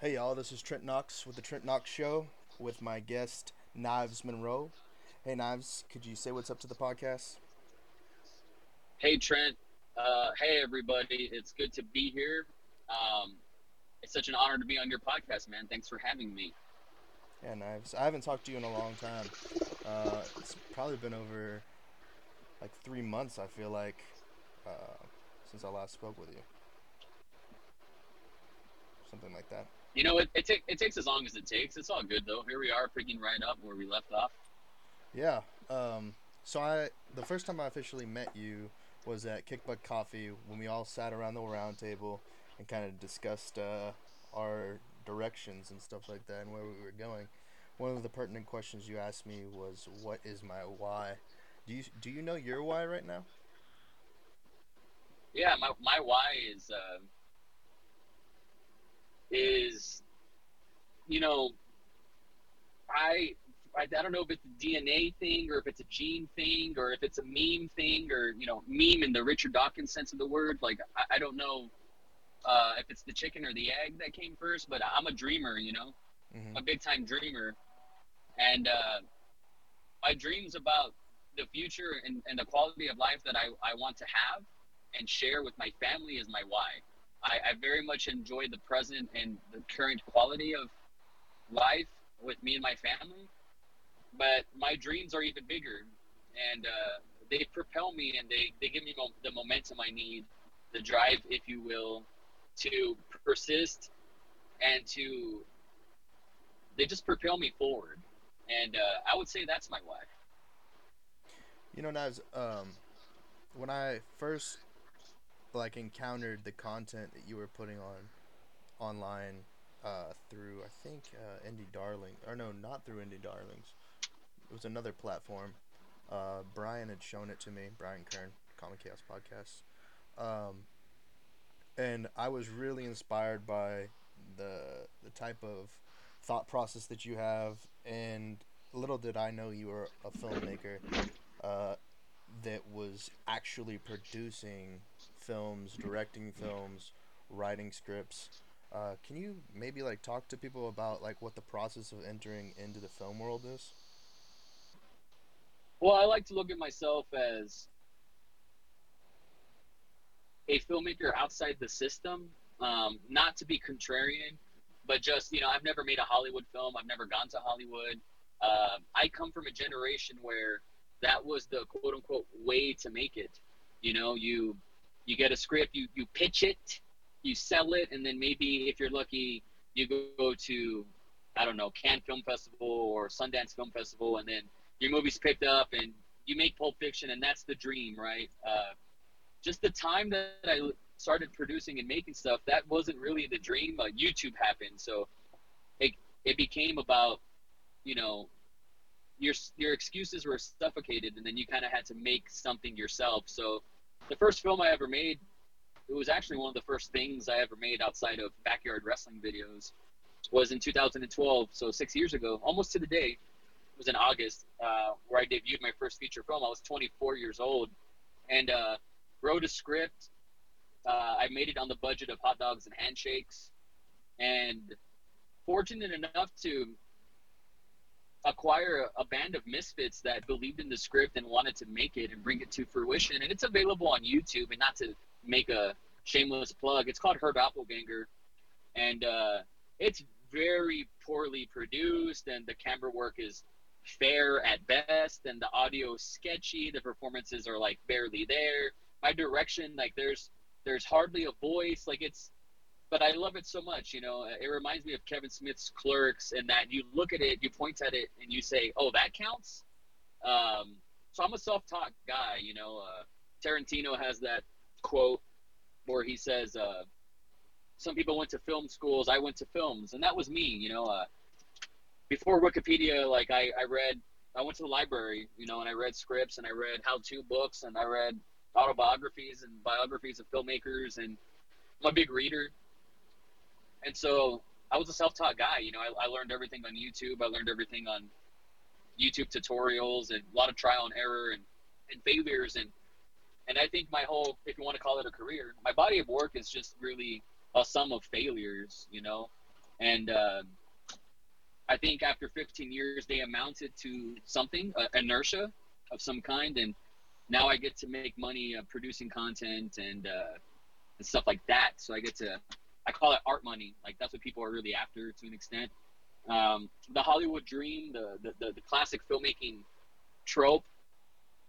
Hey y'all, this is Trent Knox with the Trent Knox Show with my guest Knives Monroe. Hey Knives, could you say what's up to the podcast? Hey Trent, uh, hey everybody, it's good to be here. Um, it's such an honor to be on your podcast, man. Thanks for having me. Yeah, Knives. I haven't talked to you in a long time. Uh, it's probably been over like three months. I feel like uh, since I last spoke with you, something like that. You know, it, it, ta- it takes as long as it takes. It's all good though. Here we are, picking right up where we left off. Yeah. Um, so I the first time I officially met you was at Kickbutt Coffee when we all sat around the round table and kind of discussed uh, our directions and stuff like that and where we were going. One of the pertinent questions you asked me was, "What is my why?" Do you do you know your why right now? Yeah, my my why is uh, is you know I, I I don't know if it's a DNA thing or if it's a gene thing or if it's a meme thing or you know meme in the Richard Dawkins sense of the word. Like I, I don't know uh, if it's the chicken or the egg that came first, but I'm a dreamer, you know, Mm-hmm. a big time dreamer, and uh, my dreams about the future and, and the quality of life that I, I want to have and share with my family is my why. I, I very much enjoy the present and the current quality of life with me and my family, but my dreams are even bigger, and uh, they propel me and they, they give me mo- the momentum I need, the drive, if you will, to persist and to they just propel me forward. And uh, I would say that's my why. You know, Knives. Um, when I first like encountered the content that you were putting on online uh, through I think uh, Indie Darling or no, not through Indie Darlings. It was another platform. Uh, Brian had shown it to me. Brian Kern, Comic Chaos Podcast. Um, and I was really inspired by the the type of thought process that you have. And little did I know you were a filmmaker uh, that was actually producing films, directing films, writing scripts. Uh, can you maybe like talk to people about like what the process of entering into the film world is? Well, I like to look at myself as a filmmaker outside the system, um, not to be contrarian, but just, you know, I've never made a Hollywood film, I've never gone to Hollywood. Uh, I come from a generation where that was the quote unquote way to make it. You know, you you get a script, you, you pitch it, you sell it, and then maybe if you're lucky, you go to, I don't know, Cannes Film Festival or Sundance Film Festival, and then your movie's picked up and you make Pulp Fiction, and that's the dream, right? Uh, just the time that I started producing and making stuff, that wasn't really the dream. Uh, YouTube happened, so it it became about, you know, your your excuses were suffocated, and then you kind of had to make something yourself. So, the first film I ever made, it was actually one of the first things I ever made outside of backyard wrestling videos, was in 2012. So six years ago, almost to the day. It was in August, uh, where I debuted my first feature film. I was 24 years old, and uh, wrote a script. Uh, I made it on the budget of hot dogs and handshakes, and fortunate enough to acquire a, a band of misfits that believed in the script and wanted to make it and bring it to fruition. And it's available on YouTube. And not to make a shameless plug, it's called Her Doppelganger, and uh, it's very poorly produced, and the camera work is fair at best, and the audio sketchy. The performances are like barely there. My direction, like there's there's hardly a voice. Like it's but I love it so much. You know, it reminds me of Kevin Smith's Clerks, and that you look at it, you point at it, and you say, "Oh, that counts." Um, so I'm a self-taught guy. You know, uh, Tarantino has that quote where he says, uh, "Some people went to film schools. I went to films," and that was me. You know, uh, before Wikipedia, like I, I read, I went to the library. You know, and I read scripts and I read how-to books and I read autobiographies and biographies of filmmakers and I'm a big reader. And so I was a self-taught guy. You know, I, I learned everything on YouTube. I learned everything on YouTube tutorials and a lot of trial and error and, and failures. And, and I think my whole, if you want to call it a career, my body of work is just really a sum of failures, you know? and uh, I think after 15 years they amounted to something, uh, inertia of some kind, and now I get to make money uh, producing content and uh, and stuff like that. So I get to I call it art money. Like that's what people are really after to an extent. Um, the Hollywood dream, the, the, the, the classic filmmaking trope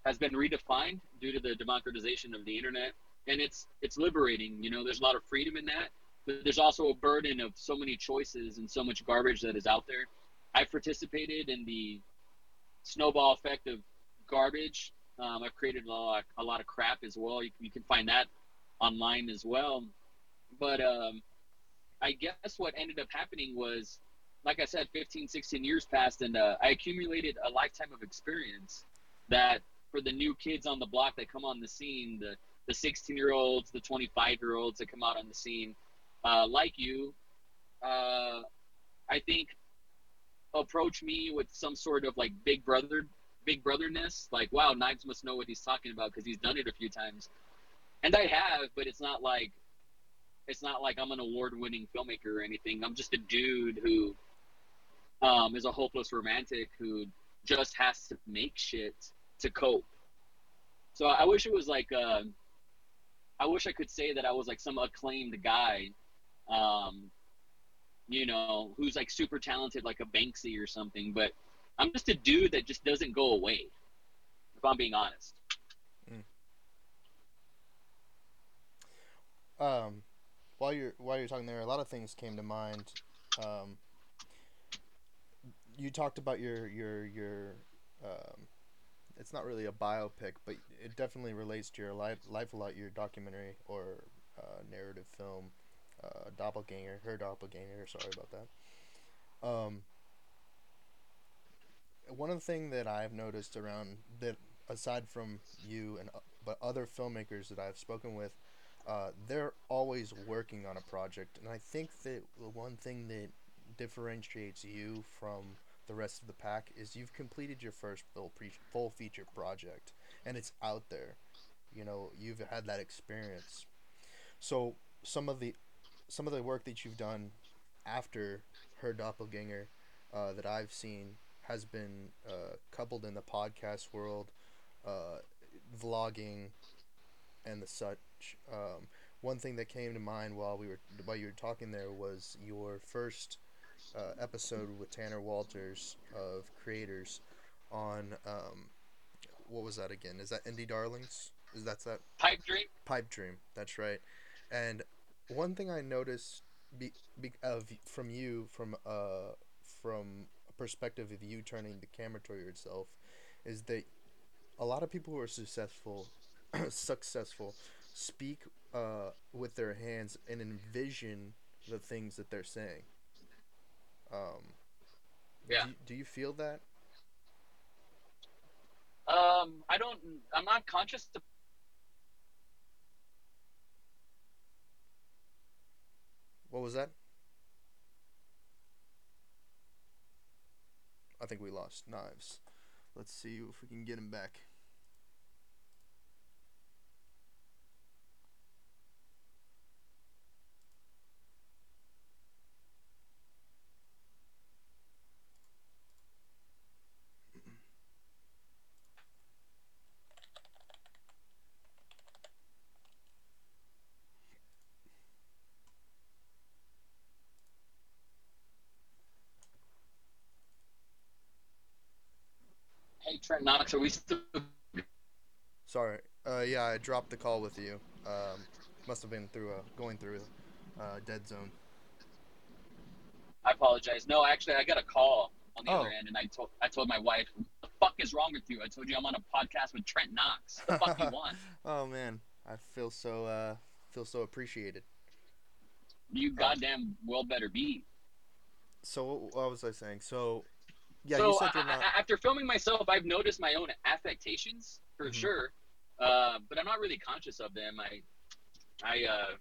has been redefined due to the democratization of the internet. And it's, it's liberating, you know, there's a lot of freedom in that, but there's also a burden of so many choices and so much garbage that is out there. I've participated in the snowball effect of garbage. Um, I've created a lot, a lot of crap as well. You, you can find that online as well. But um, I guess what ended up happening was, like I said, 15, 16 years passed, and uh, I accumulated a lifetime of experience that for the new kids on the block that come on the scene, the the 16 year olds, the 25 year olds that come out on the scene, uh, like you, uh, I think approach me with some sort of like big brother, big brotherness. Like, wow, Knives must know what he's talking about because he's done it a few times, and I have, but it's not like it's not like I'm an award-winning filmmaker or anything. I'm just a dude who um, is a hopeless romantic who just has to make shit to cope. So I wish it was like uh, I wish I could say that I was like some acclaimed guy, um, you know, who's like super talented, like a Banksy or something. But I'm just a dude that just doesn't go away. If I'm being honest. Um, while you're while you're talking there, a lot of things came to mind. Um, you talked about your your your. Um, it's not really a biopic, but it definitely relates to your life life a lot. Your documentary or uh, narrative film, uh, Doppelganger, her doppelganger. Sorry about that. Um, one of the things that I've noticed around that, aside from you and uh, but other filmmakers that I've spoken with, uh, they're always working on a project, and I think that the one thing that differentiates you from the rest of the pack is you've completed your first full pre- full feature project, and it's out there. You know, you've had that experience. So some of the some of the work that you've done after her doppelganger uh, that I've seen has been uh, coupled in the podcast world, uh, vlogging, and the such. Um, one thing that came to mind while we were while you were talking there was your first uh, episode with Tanner Walters of Creators on um, what was that again? Is that Indie Darlings? Is that that Pipe Dream? Pipe Dream. That's right. And one thing I noticed be, be, of from you from uh from a perspective of you turning the camera toward yourself is that a lot of people who are successful successful speak uh, with their hands and envision the things that they're saying. Um, yeah. Do, do you feel that? Um, I don't. I'm not conscious. To... What was that? I think we lost knives. Let's see if we can get him back. Knox, are we still? Sorry. Uh, yeah, I dropped the call with you. Um, must have been through a going through a uh, dead zone. I apologize. No, actually, I got a call on the Oh. other end, and I told I told my wife, the fuck is wrong with you?" I told you I'm on a podcast with Trent Knox. The fuck you want? oh man, I feel so uh, feel so appreciated. You goddamn well better be. So what was I saying? So yeah, so you said you're not. I- after filming myself, I've noticed my own affectations for Mhm. sure, uh, but I'm not really conscious of them. I, I, uh,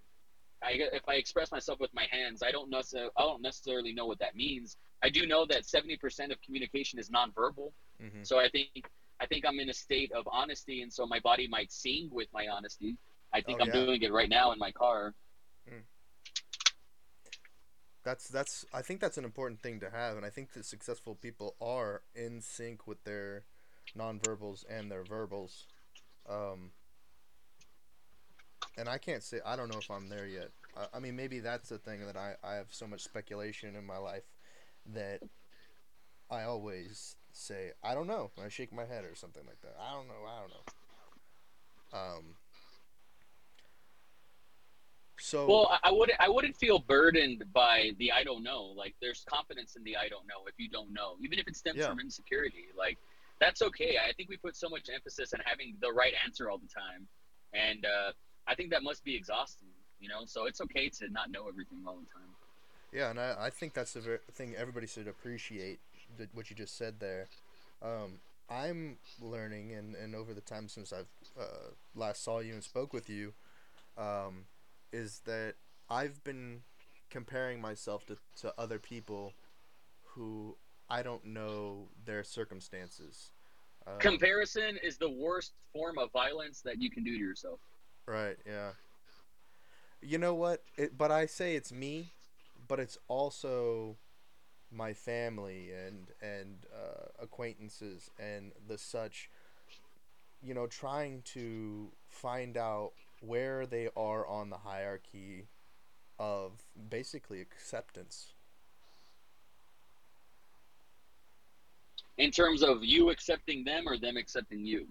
I, if I express myself with my hands, I don't necessarily, I don't necessarily know what that means. I do know that 70% of communication is nonverbal. hmm So I think, I think I'm in a state of honesty, and so my body might sing with my honesty. I think Oh, I'm yeah. doing it right now in my car. That's that's I think that's an important thing to have, and I think that successful people are in sync with their nonverbals and their verbals. Um, and I can't say I don't know if I'm there yet. I, I mean, maybe that's the thing that I I have so much speculation in my life that I always say I don't know. I shake my head or something like that. I don't know. I don't know. Um. So Well, I, wouldn't. I wouldn't feel burdened by the I don't know. Like there's confidence in the I don't know if you don't know, even if it stems Yeah. from insecurity. Like that's okay. I think we put so much emphasis on having the right answer all the time, and uh, I think that must be exhausting. You know, so it's okay to not know everything all the time. Yeah, and I, I think that's the ver- thing everybody should appreciate th- what you just said there. Um, I'm learning, and, and over the time since I've uh, last saw you and spoke with you, um, is that I've been comparing myself to, to other people who I don't know their circumstances. Um, Comparison is the worst form of violence that you can do to yourself. Right, yeah. You know what? It, but I say it's me, but it's also my family and and uh, acquaintances and the such. You know, trying to find out where they are on the hierarchy of basically acceptance. In terms of you accepting them or them accepting you.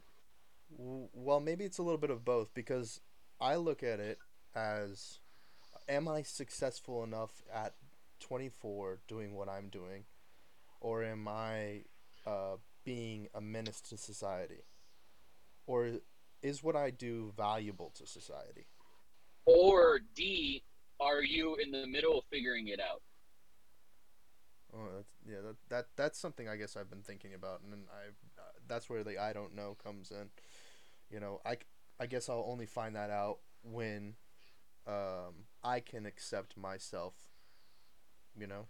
Well, maybe it's a little bit of both because I look at it as am I successful enough at 24 doing what I'm doing or am I uh, being a menace to society? Or is what I do valuable to society? Or D, are you in the middle of figuring it out? Oh, that's, yeah, that, that that's something I guess I've been thinking about, and then I uh, that's where the I don't know comes in. You know, I, I guess I'll only find that out when um, I can accept myself. You know,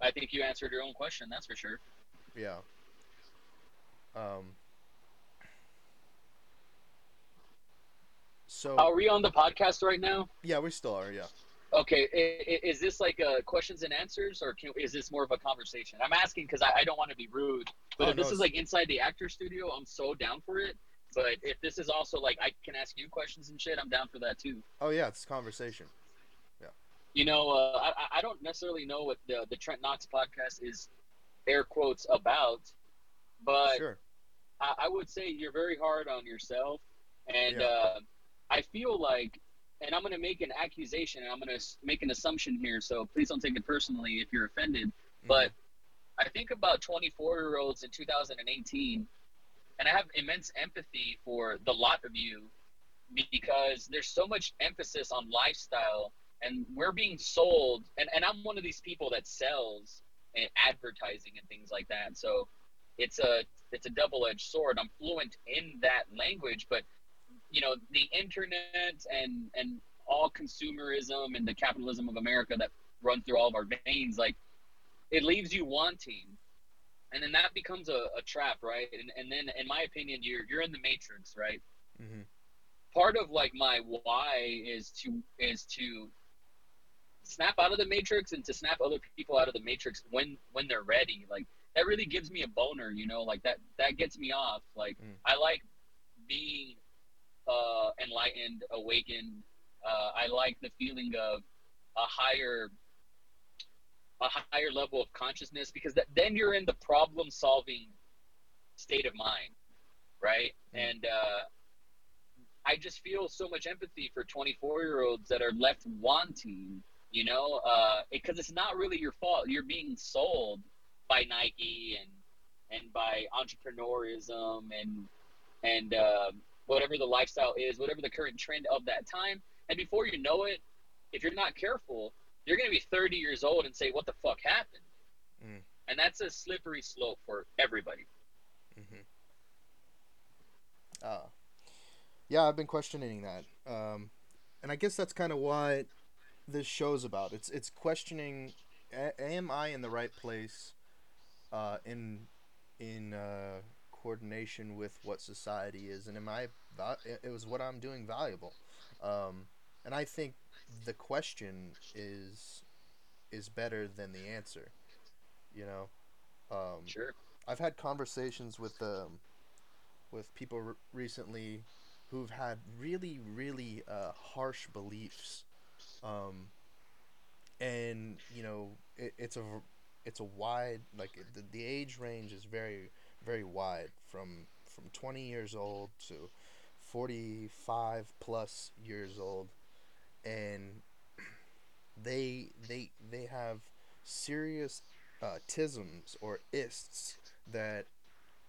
I think you answered your own question, that's for sure. yeah. Um. So Are we on the podcast right now? yeah, we still are. Yeah. Okay, is this like a questions and answers, or can, is this more of a conversation? I'm asking because I, I don't want to be rude, but Oh, if this no, is like inside the actor studio, I'm so down for it. But if this is also like I can ask you questions and shit, I'm down for that too. Oh yeah, it's conversation. Yeah. You know, uh, I, I- I don't necessarily know what the the Trent Knox podcast is, air quotes about, but Sure. I, I would say you're very hard on yourself, and Yeah. uh, I feel like, and I'm going to make an accusation, and I'm going to make an assumption here. So please don't take it personally if you're offended. Mm-hmm. But I think about 24 year olds in 2018, and I have immense empathy for the lot of you because there's so much emphasis on lifestyle, and we're being sold. And, and I'm one of these people that sells and advertising and things like that. So it's a it's a double edged sword. I'm fluent in that language, but you know the internet and and all consumerism and the capitalism of America that run through all of our veins, like it leaves you wanting. And then that becomes a, a trap right? And, and then in my opinion you're you're in the matrix right? Hmm part of like my why is to is to snap out of the matrix and to snap other people out of the matrix when when they're ready. Like that really gives me a boner you know? Like that that gets me off. Like Mm. i like being uh enlightened awakened uh i like the feeling of a higher a higher level of consciousness because that, then you're in the problem solving state of mind right Mm. and uh I just feel so much empathy for 24 year olds that are left wanting, you know, because it's not really your fault. You're being sold by Nike and and by entrepreneurism and and uh, whatever the lifestyle is, whatever the current trend of that time. And before you know it, if you're not careful, you're going to be 30 years old and say, "What the fuck happened?" Mm. And that's a slippery slope for everybody. hmm Ah. Yeah, I've been questioning that. Um, and I guess that's kind of what this show's about. It's it's questioning: a- Am I in the right place? Uh, in in uh, coordination with what society is, and am I? It was what I'm doing valuable. Um, and I think the question is is better than the answer. You know, um, Sure. I've had conversations with um, with people r- recently who've had really really uh, harsh beliefs, um, and you know it, it's a it's a wide like the, the age range is very very wide from from 20 years old to 45 plus years old and they they they have serious uh, tisms or ists that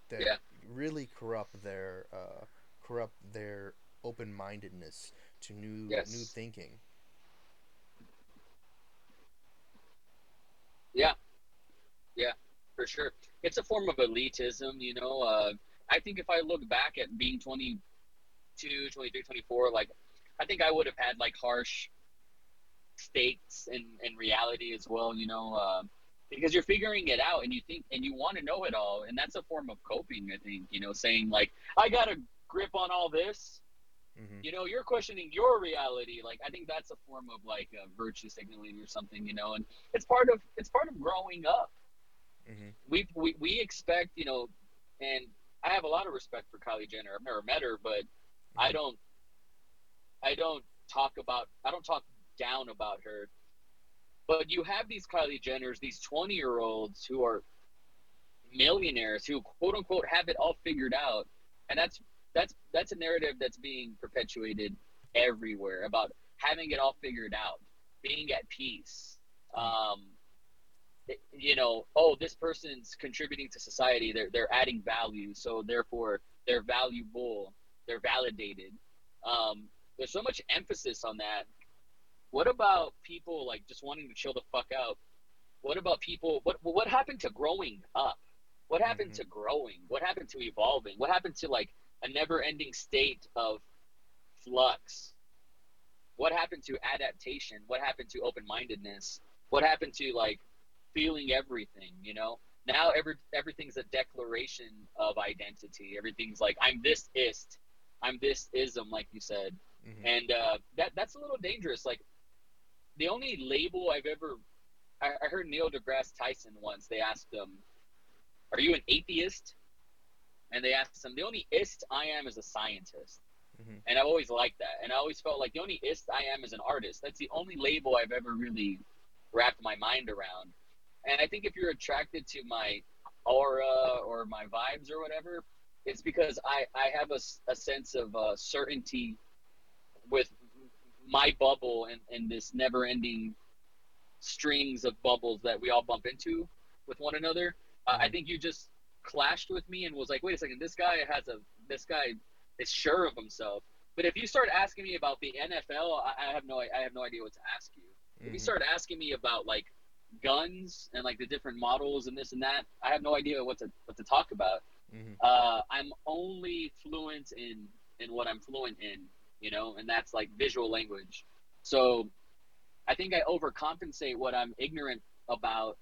that Yeah. really corrupt their uh, corrupt their open mindedness to new Yes. new thinking. Yeah, yeah, for sure. It's a form of elitism, you know. Uh, I think if I look back at being 22, 23, 24, like, I think I would have had like harsh states and, and reality as well, you know, uh, because you're figuring it out and you think and you want to know it all. And that's a form of coping, I think, you know, saying like, I got a grip on all this. hmm You know, you're questioning your reality. Like, I think that's a form of like uh, virtue signaling or something, you know, and it's part of it's part of growing up hmm we, we we expect you know and i have a lot of respect for kylie jenner. I've never met her but i Mhm. don't i don't talk about i don't talk down about her. But you have these kylie jenners these 20 year olds who are millionaires who quote unquote have it all figured out. And that's that's that's a narrative that's being perpetuated everywhere about having it all figured out being at peace. Um you know, oh, this person's contributing to society. They're they're adding value, so therefore they're valuable. They're validated. Um, there's so much emphasis on that. What about people like just wanting to chill the fuck out? What about people? What what happened to growing up? What happened Mhm. to growing? What happened to evolving? What happened to like a never-ending state of flux? What happened to adaptation? What happened to open-mindedness? What happened to like feeling everything? You know, now every everything's a declaration of identity. Everything's like I'm this ist, I'm this ism, like you said, hmm and uh, that that's a little dangerous. Like the only label I've ever, I, I heard Neil deGrasse Tyson once. They asked him, "Are you an atheist?" And they asked him, "The only ist I am is a scientist." hmm And I've always liked that. And I always felt like the only ist I am is an artist. That's the only label I've ever really wrapped my mind around. And I think if you're attracted to my aura or my vibes or whatever, it's because I, I have a, a sense of uh, certainty with my bubble and, and this never ending strings of bubbles that we all bump into with one another. Uh, I Mhm. think you just clashed with me and was like, wait a second, this guy has a, this guy is sure of himself. But if you start asking me about the NFL, I, I have no, I have no idea what to ask you. If you Mhm. start asking me about like guns and like the different models and this and that, I have no idea what to what to talk about. hmm Uh, I'm only fluent in in what I'm fluent in, you know, and that's like visual language. So I think I overcompensate what I'm ignorant about,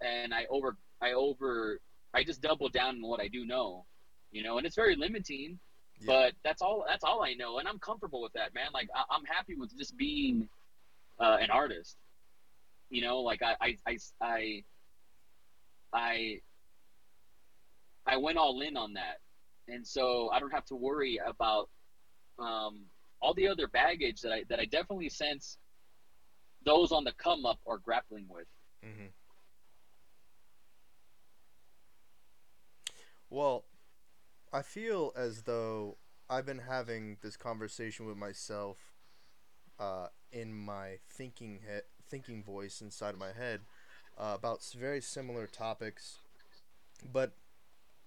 and I over I over I just double down on what I do know, you know, and it's very limiting. Yeah. But that's all. That's all I know, and I'm comfortable with that, man. Like I, I'm happy with just being uh, an artist. You know, like I, I, I, I, I, I went all in on that, and so I don't have to worry about um, all the other baggage that I that I definitely sense those on the come up are grappling with. hmm Well, I feel as though I've been having this conversation with myself uh, in my thinking he- thinking voice inside of my head uh, about very similar topics, but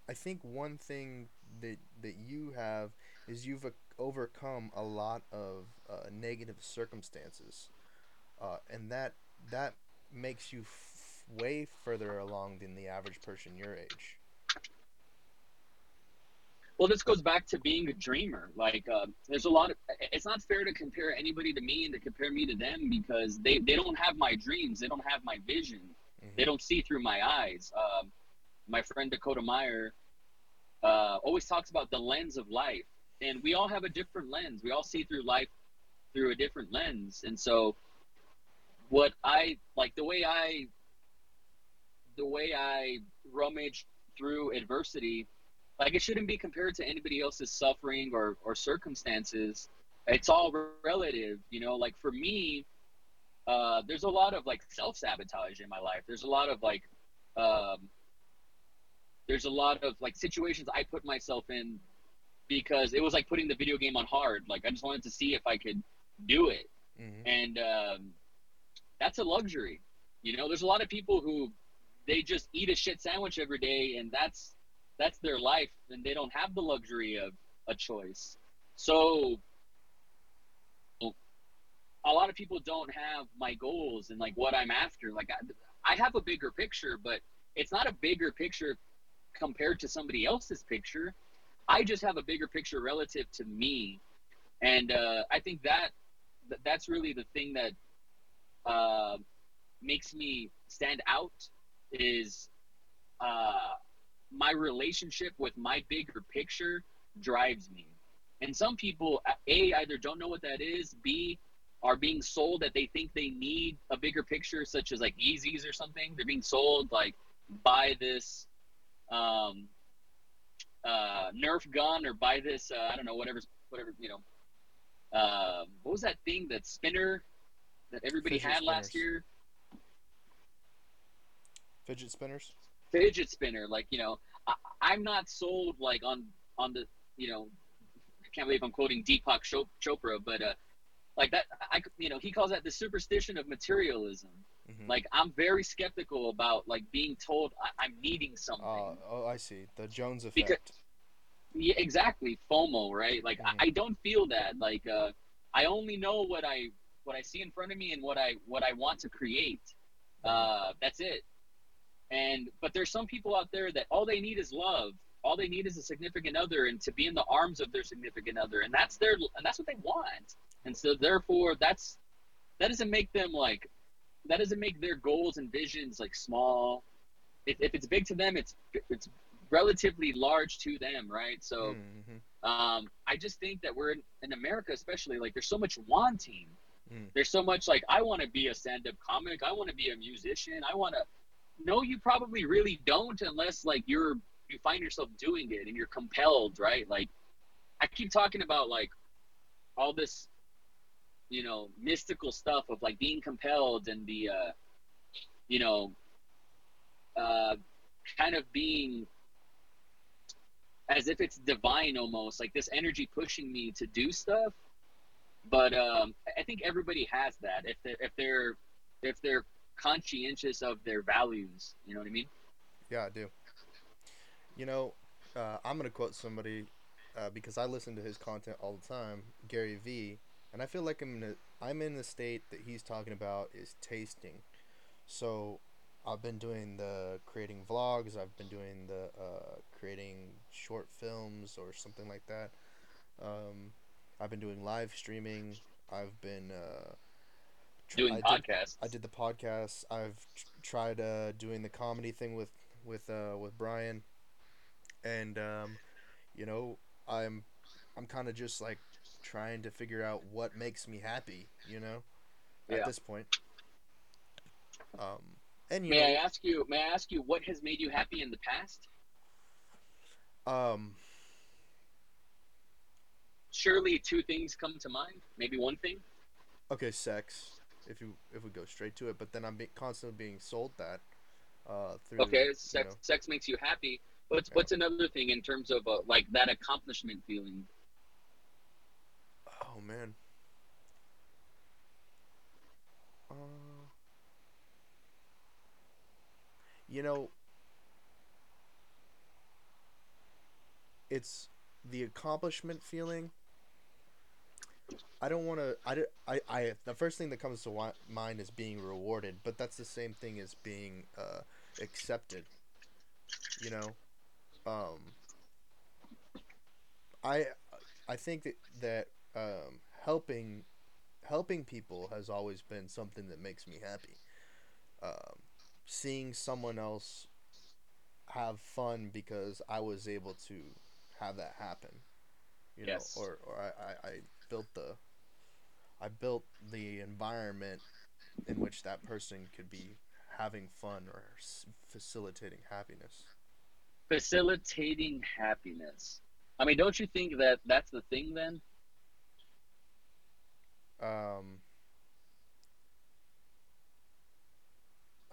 I think one thing that that you have is you've o- overcome a lot of uh, negative circumstances, uh, and that that makes you f- way further along than the average person your age. Well, this goes back to being a dreamer. Like, uh, there's a lot of. It's not fair to compare anybody to me and to compare me to them because they they don't have my dreams. They don't have my vision. They Mhm. don't see through my eyes. Um, my friend Dakota Meyer uh, always talks about the lens of life, and we all have a different lens. We all see through life through a different lens, and so what I like the way I the way I rummage through adversity, like it shouldn't be compared to anybody else's suffering or or circumstances. It's all relative, you know. Like for me, uh, there's a lot of like self sabotage in my life. There's a lot of like, um, there's a lot of like situations I put myself in because it was like putting the video game on hard. Like I just wanted to see if I could do it, mm-hmm. and um, that's a luxury. You know, there's a lot of people who they just eat a shit sandwich every day, and that's that's their life, and they don't have the luxury of a choice. So a lot of people don't have my goals and like what I'm after. Like I, I have a bigger picture, but it's not a bigger picture compared to somebody else's picture. I just have a bigger picture relative to me, and uh, I think that that's really the thing that uh, makes me stand out is uh, my relationship with my bigger picture drives me. And some people, a either don't know what that is, b are being sold that they think they need a bigger picture, such as like Yeezys or something. They're being sold like buy this um, uh, Nerf gun or buy this uh, I don't know whatever whatever you know. Uh, what was that thing that spinner that everybody Fidget had spinners. last year? Fidget spinners. Fidget spinner, like you know, I, I'm not sold like on on the you know, I can't believe I'm quoting Deepak Chopra, but uh, like that i you know he calls that the superstition of materialism. Mm-hmm. like i'm very skeptical about like being told I, am needing something. Uh, oh i see. The jones effect. Because, yeah exactly. Fomo right? Like mm-hmm. I, I, don't feel that. Like uh i only know what i what i see in front of me and what i what i want to create. Uh that's it and but there's some people out there that all they need is love. All they need is a significant other and to be in the arms of their significant other. And that's their and that's what they want. And so therefore that's that doesn't make them like that doesn't make their goals and visions like small. If, if it's big to them it's it's relatively large to them right? So mm-hmm. um, i just think that we're in, in, america especially like there's so much wanting. Mm. there's so much like i want to be a stand-up comic. I want to be a musician. I want to no you probably really don't unless like you're you find yourself doing it and you're compelled right? Like i keep talking about like all this you know mystical stuff of like being compelled and the uh, you know uh, kind of being as if it's divine almost like this energy pushing me to do stuff. But um, i think everybody has that. If they're if they're if they're conscientious of their values you know what i mean yeah i do you know uh, i'm gonna quote somebody uh, because i listen to his content all the time gary vee and I feel like I'm in a, I'm in the state that he's talking about is tasting. So I've been doing the creating vlogs. I've been doing the uh, creating short films or something like that. Um, I've been doing live streaming. I've been uh, doing I podcasts. Did, I did the podcast. I've tried uh, doing the comedy thing with with uh, with Brian, and um, you know I'm I'm kind of just like trying to figure out what makes me happy, you know, at yeah. this point. Um, and may know, I ask you? May I ask you what has made you happy in the past? Um. Surely, two things come to mind. Maybe one thing. Okay, sex. If you if we go straight to it, but then I'm be- constantly being sold that. Uh, through, okay, sex know. sex makes you happy. What's yeah. what's another thing in terms of uh, like that accomplishment feeling? Oh man. Uh, you know, it's the accomplishment feeling. I don't want to. I, I, I. The first thing that comes to mind is being rewarded, but that's the same thing as being uh, accepted. You know, um, I, I think that that um, helping helping people has always been something that makes me happy. Um, seeing someone else have fun because I was able to have that happen, you know, or or I, I, I built the I built the environment in which that person could be having fun or s- facilitating happiness. Facilitating happiness. I mean, don't you think that that's the thing then? Um,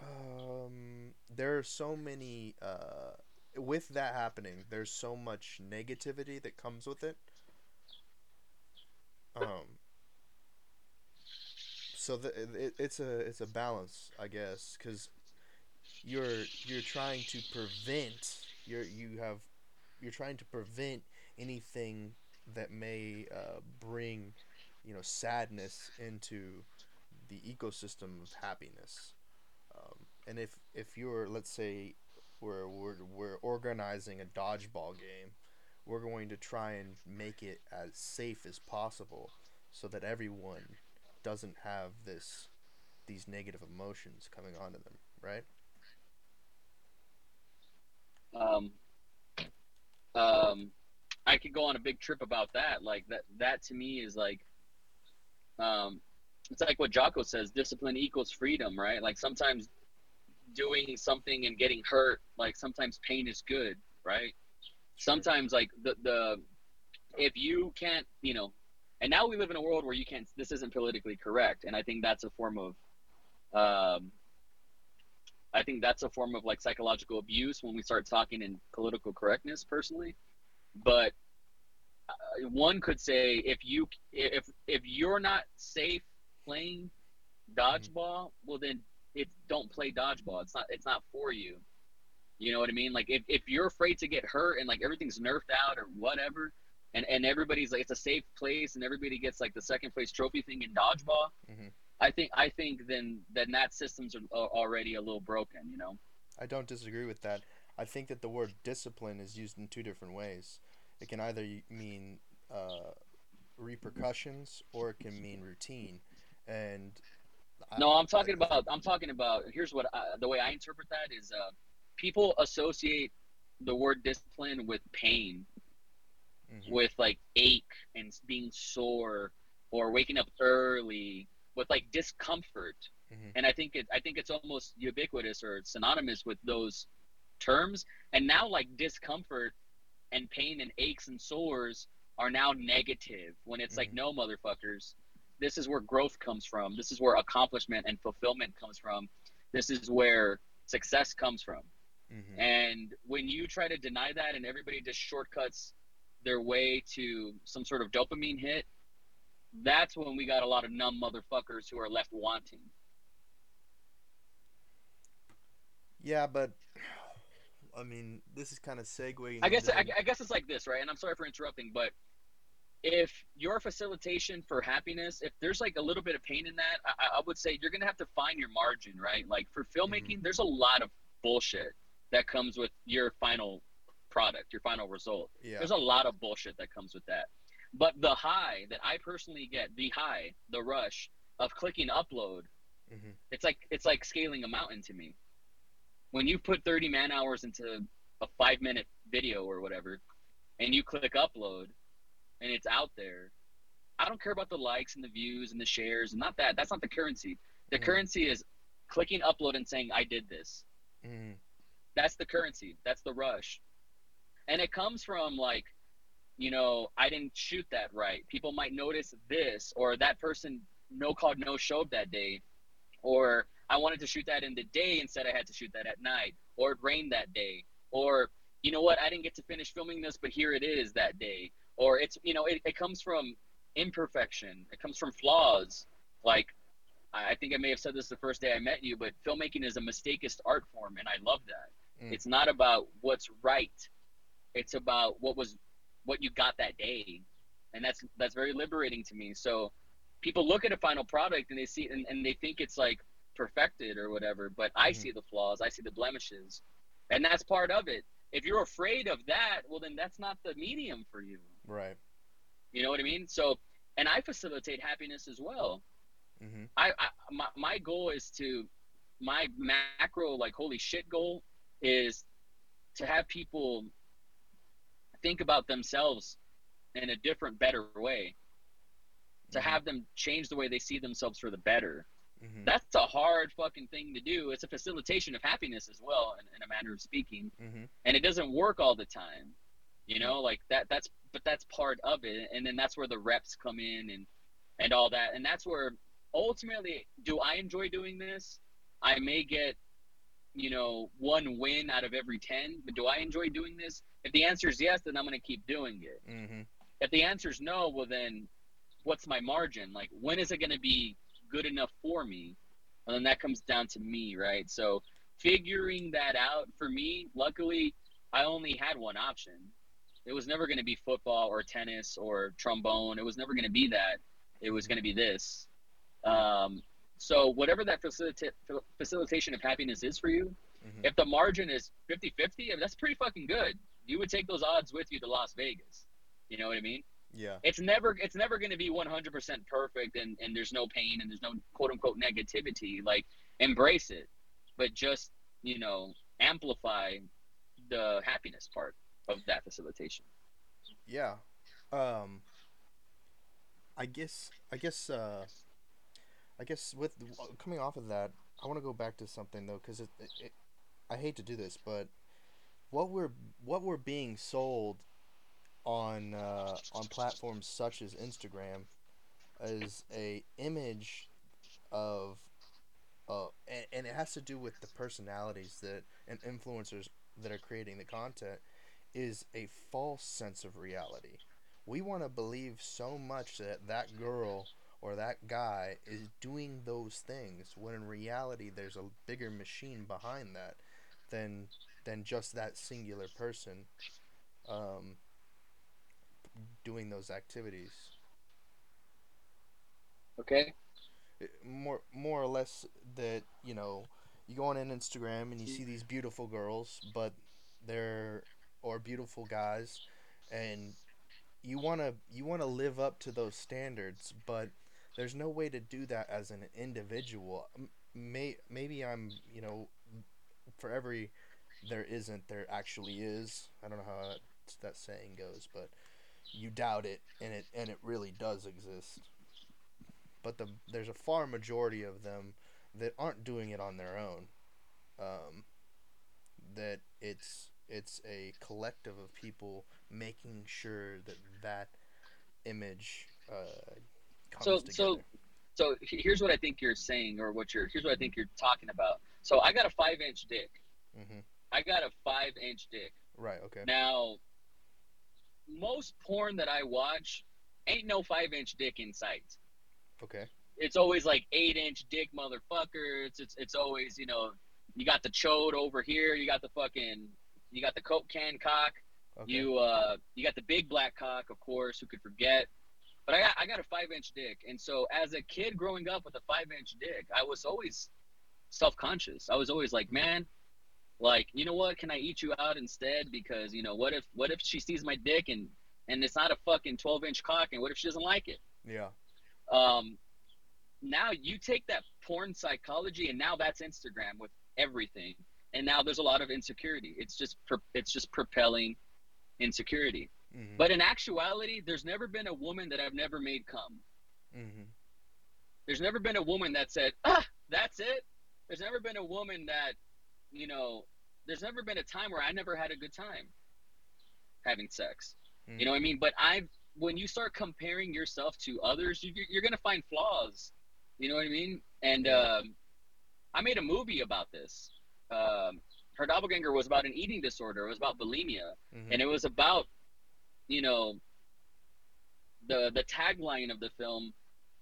um, there are so many. Uh, with that happening, there's so much negativity that comes with it. Um, so the, it, it's a it's a balance, I guess, because you're you're trying to prevent you're you have you're trying to prevent anything that may uh, bring you know sadness into the ecosystem of happiness. Um, and if if you're let's say we're, we're we're organizing a dodgeball game we're going to try and make it as safe as possible so that everyone doesn't have this these negative emotions coming onto them right Um, um, I could go on a big trip about that. Like that, that to me is like, um, it's like what Jocko says: discipline equals freedom, right? Like sometimes doing something and getting hurt, like sometimes pain is good, right? Sometimes like the the if you can't, you know, and now we live in a world where you can't. This isn't politically correct, and I think that's a form of um, I think that's a form of like psychological abuse when we start talking in political correctness personally. But uh, one could say if you if if you're not safe playing dodgeball, well then it don't play dodgeball. It's not it's not for you. You know what I mean? Like if, if you're afraid to get hurt and like everything's nerfed out or whatever, and, and everybody's like it's a safe place and everybody gets like the second place trophy thing in dodgeball, Mhm. I think I think then then that systems are are already a little broken. You know. I don't disagree with that. I think that the word discipline is used in two different ways. It can either mean uh, repercussions or it can mean routine. And I- No, I'm talking about. I'm talking about. Here's what I, the way I interpret that is: uh, people associate the word discipline with pain, Mhm. with like ache and being sore, or waking up early, with like discomfort. Mhm. And I think it. I think it's almost ubiquitous or synonymous with those terms. And now, like discomfort and pain and aches and sores are now negative. When it's like, Mhm. no, motherfuckers, this is where growth comes from. This is where accomplishment and fulfillment comes from. This is where success comes from. Mhm. And when you try to deny that and everybody just shortcuts their way to some sort of dopamine hit, that's when we got a lot of numb motherfuckers who are left wanting. Yeah, but I mean, this is kind of segueing. I guess I, I guess it's like this, right? And I'm sorry for interrupting, but if your facilitation for happiness, if there's like a little bit of pain in that, I, I would say you're gonna have to find your margin, right? Like for filmmaking, there's a lot of bullshit that comes with your final product, your final result. yeah. There's a lot of bullshit that comes with that. But the high that I personally get, the high, the rush of clicking upload, Mhm. it's like it's like scaling a mountain to me. When you put 30 man hours into a five minute video or whatever, and you click upload, and it's out there, I don't care about the likes and the views and the shares, and not that. That's not the currency. The Mhm. currency is clicking upload and saying I did this. Mhm. That's the currency. That's the rush. And it comes from like, you know, I didn't shoot that right. People might notice this, or that person no called no showed that day, or I wanted to shoot that in the day instead I had to shoot that at night, or it rained that day, or you know what, I didn't get to finish filming this, but here it is that day, or it's you know, it, it comes from imperfection. It comes from flaws. Like I think I may have said this the first day I met you, but filmmaking is a mistakeist art form, and I love that. Mm. It's not about what's right. It's about what was what you got that day. And that's that's very liberating to me. So people look at a final product and they see and, and they think it's like perfected or whatever, but I Mhm. see the flaws, I see the blemishes. And that's part of it. If you're afraid of that, well then that's not the medium for you. Right. You know what I mean? So and I facilitate happiness as well. Mm-hmm. I, I my, my goal is to my macro like holy shit goal is to have people think about themselves in a different better way to Mhm. have them change the way they see themselves for the better Mhm. That's a hard fucking thing to do. It's a facilitation of happiness as well, in, in a manner of speaking. Mhm. And it doesn't work all the time, you know. Like that. That's but that's part of it. And then that's where the reps come in and and all that. And that's where ultimately, do I enjoy doing this? I may get, you know, one win out of every ten. But do I enjoy doing this? If the answer is yes, then I'm gonna keep doing it. Mhm. If the answer is no, well then, what's my margin? Like when is it gonna be good enough for me? And then that comes down to me, right? So figuring that out for me, luckily, I only had one option. It was never going to be football or tennis or trombone. It was never going to be that. It was going to be this. Um, so whatever that facilita- facilitation of happiness is for you, Mhm. if the margin is 50-50, that's pretty fucking good. You would take those odds with you to Las Vegas. You know what I mean? Yeah. it's never it's never going to be 100% perfect and and there's no pain and there's no quote unquote negativity like embrace it but just you know amplify the happiness part of that facilitation Yeah. Um I guess I guess uh I guess with coming off of that, I want to go back to something though cuz it, it, it I hate to do this, but what we're what we're being sold on uh on platforms such as Instagram is a image of uh and, and it has to do with the personalities that and influencers that are creating the content is a false sense of reality. We want to believe so much that that girl or that guy is doing those things when in reality there's a bigger machine behind that than than just that singular person um, doing those activities. okay It- more more or less that you know you go on an Instagram and you see these beautiful girls, but they're or beautiful guys, and you wanna you wanna live up to those standards, but there's no way to do that as an individual. May maybe I'm you know for every there isn't there actually is. I don't know how that, that saying goes, but you doubt it and it and it really does exist but the there's a far majority of them that aren't doing it on their own. Um, that it's it's a collective of people making sure that that image uh, So- together. so- so here's what i think you're saying or what you're here's what i think you're talking about so i got a five inch dick hmm i got a five inch dick Right. Okay. now most porn that i watch ain't no five inch dick in sight Okay. it's always like eight inch dick motherfucker. It's, it's it's always you know you got the chode over here. You got the fucking you got the coke can cock. Okay. You uh you got the big black cock, of course. Who could forget? But I got I got a five inch dick, and so as a kid growing up with a five inch dick, I was always self conscious. I was always like, man, like you know what? Can I eat you out instead? Because you know what if what if she sees my dick and and it's not a fucking twelve inch cock, and what if she doesn't like it? yeah. um, now you take that porn psychology and now that's instagram with everything and now there's a lot of insecurity it's just it's just propelling insecurity hmm but in actuality there's never been a woman that i've never made come. Hmm there's never been a woman that said ah that's it. There's never been a woman that you know there's never been a time where i never had a good time having sex. You know what i mean? But i've when you start comparing yourself to others you, you're going to find flaws. You know what i mean? And um, i made a movie about this. Um, her doppelganger was about an eating disorder. It was about bulimia. Hmm and it was about you know the the tagline of the film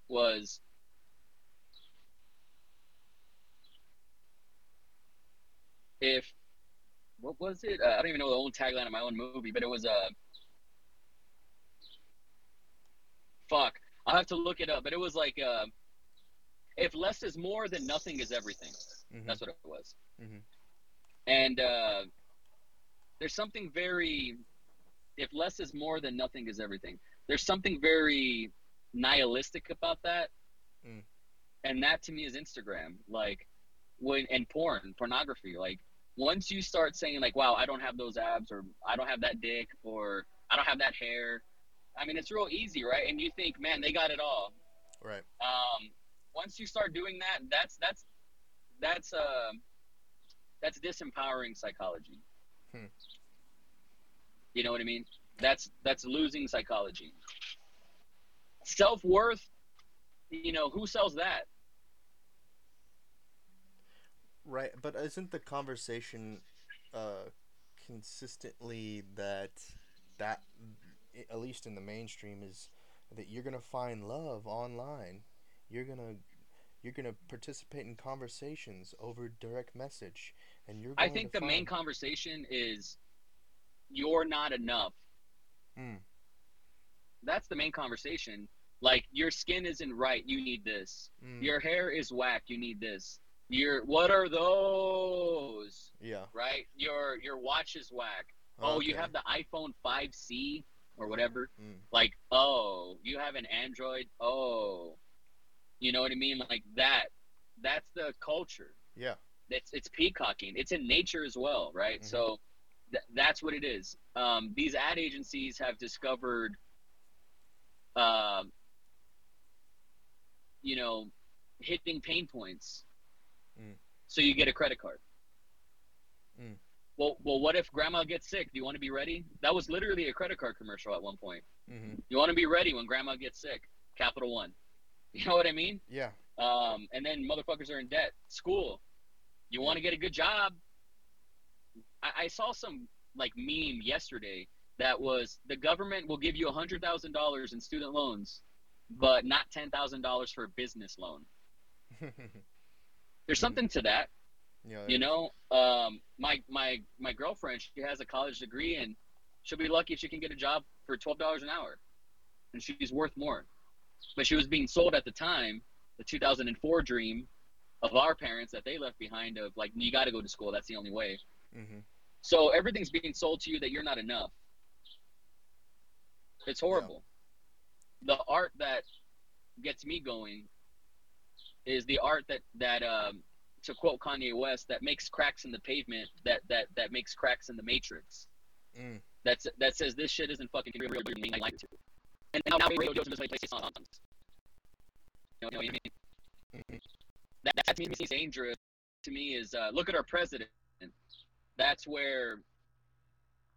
was if what was it? Uh, i don't even know the own tagline of my own movie but it was uh fuck i'll have to look it up but it was like uh if less is more then nothing is everything. Hmm that's what it was. Mhm. and uh there's something very if less is more then nothing is everything there's something very nihilistic about that Mm. and that to me is instagram like when and porn pornography like once you start saying like wow i don't have those abs or i don't have that dick or i don't have that hair i mean it's real easy right and you think man they got it all Right. um, once you start doing that, that's that's that's uh, that's disempowering psychology. Hmm. You know what I mean? That's that's losing psychology. Self worth, you know, who sells that? Right, but isn't the conversation uh, consistently that that at least in the mainstream is that you're gonna find love online. You're gonna you're gonna participate in conversations over direct message, and you're. I think the main conversation is you're not enough. Mm. That's the main conversation. Like your skin isn't right, you need this. Mm. Your hair is whack, you need this. Your what are those? yeah. Right? Your your watch is whack. Oh, you have the iPhone 5C or whatever. Mm. Like, oh, you have an Android. Oh. You know what I mean? Like that. That's the culture. Yeah. it's it's peacocking. It's in nature as well, right? Mhm. So th- that's what it is. Um, these ad agencies have discovered, um, you know, hitting pain points. Mm. So you get a credit card. Mm. Well, well, what if grandma gets sick? Do you want to be ready? That was literally a credit card commercial at one point. hmm You want to be ready when grandma gets sick. Capital One. You know what I mean? Yeah. Um, and then motherfuckers are in debt. School. You want to get a good job. I, I saw some like meme yesterday that was the government will give you a hundred thousand dollars in student loans, but not ten thousand dollars for a business loan. There's something to that, yeah. you know. Um, my my my girlfriend, she has a college degree, and she'll be lucky if she can get a job for twelve dollars an hour, and she's worth more. But she was being sold at the time the 2004 dream of our parents that they left behind of like you got to go to school that's the only way hmm so everything's being sold to you that you're not enough it's horrible the art that gets me going is the art that that um to quote kanye west that makes cracks in the pavement that that that makes cracks in the matrix Mm. that's that says this shit isn't fucking real, I like to. And now, now radio shows play songs. You know what I mean? Mhm. That that to me is dangerous. To me is uh, look at our president. That's where.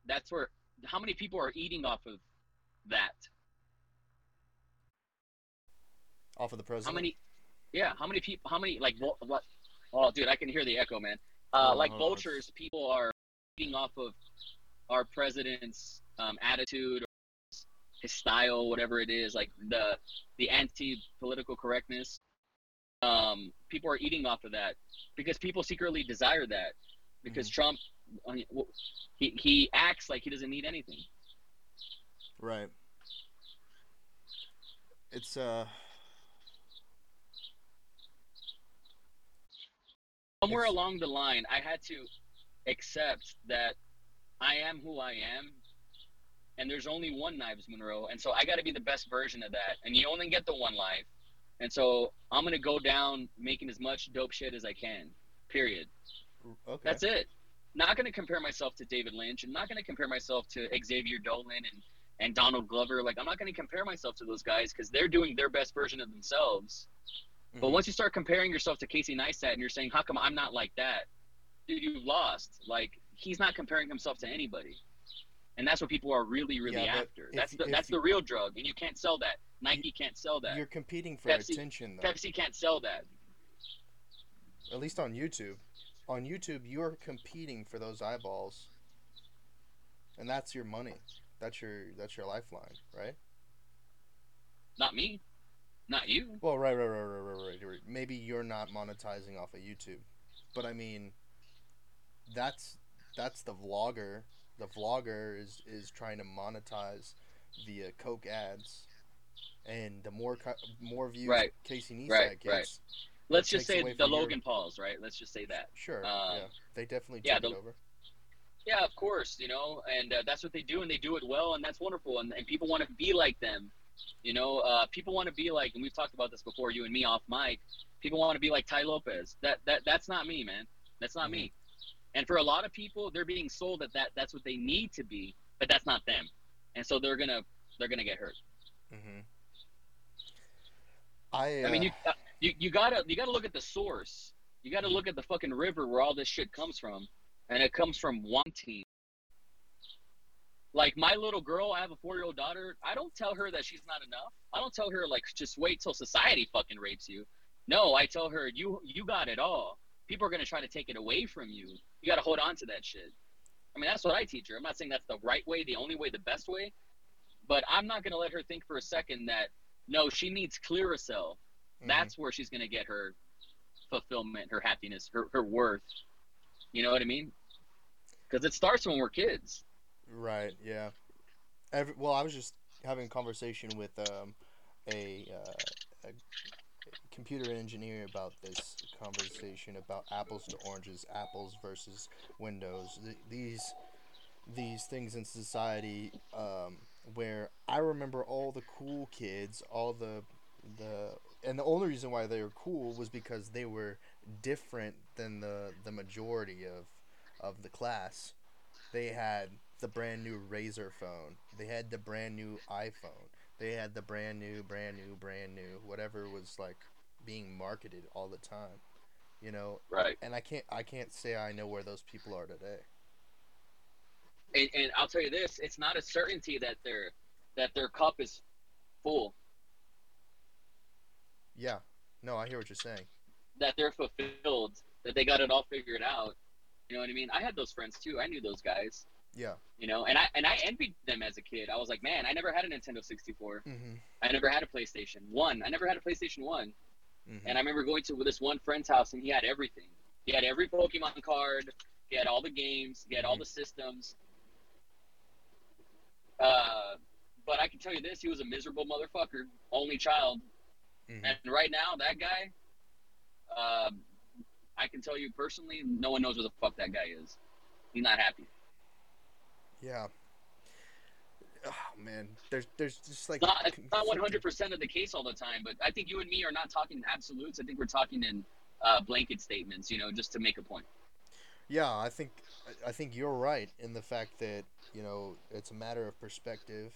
That's where. How many people are eating off of that? Off of the president. How many? Yeah, how many people? How many like what? Oh, dude, I can hear the echo, man. Uh, Oh, like vultures, people are eating off of our president's um, attitude, his style, whatever it is, like the the anti-political correctness. Um, people are eating off of that because people secretly desire that. Because Trump, mean, w- he he acts like he doesn't need anything. Right. It's uh. somewhere It's- along the line i had to accept that i am who i am and there's only one knives monroe and so i got to be the best version of that and you only get the one life and so i'm gonna go down making as much dope shit as i can period Okay. that's it not gonna compare myself to david lynch i'm not gonna compare myself to xavier dolan and and donald glover like i'm not gonna compare myself to those guys because they're doing their best version of themselves but Mhm. once you start comparing yourself to Casey Neistat and you're saying, "How come I'm not like that?" Dude, you've lost. Like he's not comparing himself to anybody, and that's what people are really, really Yeah, after. if- That's the if that's you- the real drug, and you can't sell that. Nike can't sell that. You're competing for Pepsi- attention, though. Pepsi can't sell that. At least on YouTube. On YouTube, you're competing for those eyeballs, and that's your money. That's your that's your lifeline, right? Not me. Not you. Well, right, right, right, right, right, right, right. Maybe you're not monetizing off of YouTube, but I mean, that's that's the vlogger. The vlogger is is trying to monetize via Coke ads, and the more co- more views Right. Casey Neistat Right, gets, right. Let's just say the your- Logan Pauls, right? Let's just say that. sure, Um, yeah, they definitely yeah, took the- it over. Yeah, of course, you know, and uh, that's what they do, and they do it well, and that's wonderful, and, and people want to be like them. You know, uh, people want to be like, and we've talked about this before, you and me off mic. People want to be like Tai Lopez. That that that's not me, man. That's not me. And for a lot of people, they're being sold that, that that's what they need to be, but that's not them, and so they're gonna they're gonna get hurt. Mm-hmm. I, uh, I mean, you uh, You you gotta you gotta look at the source. You gotta mm-hmm. look at the fucking river where all this shit comes from, and it comes from one team. Like my little girl, I have a four year old daughter. I don't tell her that she's not enough. I don't tell her like just wait till society fucking rapes you. No, I tell her you you got it all. People are gonna try to take it away from you. You gotta hold on to that shit. I mean, that's what I teach her. I'm not saying that's the right way, the only way, the best way, but I'm not gonna let her think for a second that no, she needs Clearasil. Mhm. That's where she's gonna get her fulfillment, her happiness, her her worth. You know what I mean? Because it starts when we're kids. Right. Yeah. Every, well, I was just having a conversation with um, a, uh, a computer engineer about this conversation about apples to oranges, apples versus Windows. Th- these these things in society um, where I remember all the cool kids, all the the and the only reason why they were cool was because they were different than the the majority of of the class. They had the brand new Razr phone. They had the brand new iPhone. They had the brand new, brand new, brand new, whatever was like being marketed all the time. You know, Right. and I can't I can't say I know where those people are today. And, and I'll tell you this: it's not a certainty that their that their cup is full, Yeah. No, I hear what you're saying. that they're fulfilled, that they got it all figured out. You know what I mean? I had those friends too. I knew those guys. Yeah. You know, and I and I envied them as a kid. I was like, man, I never had a Nintendo 64. Mm-hmm. I never had a PlayStation One. I never had a PlayStation One. mm-hmm. And I remember going to this one friend's house, and he had everything. He had every Pokemon card. He had all the games. He had all the systems. Uh, but I can tell you this: he was a miserable motherfucker, only child. Mhm. And right now, that guy, um, I can tell you personally, no one knows where the fuck that guy is. He's not happy. Yeah. Oh man, there's there's just like not, it's not 100 percent of the case all the time, but I think you and me are not talking in absolutes. I think we're talking in uh, blanket statements. You know, just to make a point. Yeah, I think I- I think you're right in the fact that you know it's a matter of perspective.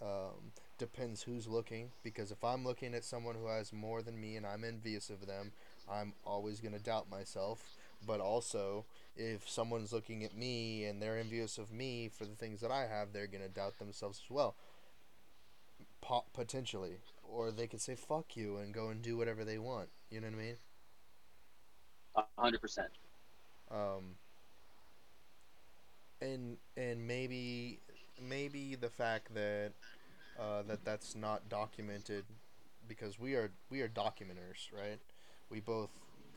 Um, depends who's looking because if I'm looking at someone who has more than me and I'm envious of them, I'm always gonna doubt myself. But also, if someone's looking at me and they're envious of me for the things that I have, they're gonna doubt themselves as well. Po- potentially, or they could say "fuck you" and go and do whatever they want. You know what I mean? hundred percent. um, and and maybe maybe the fact that uh, that that's not documented because we are we are documenters, right? We both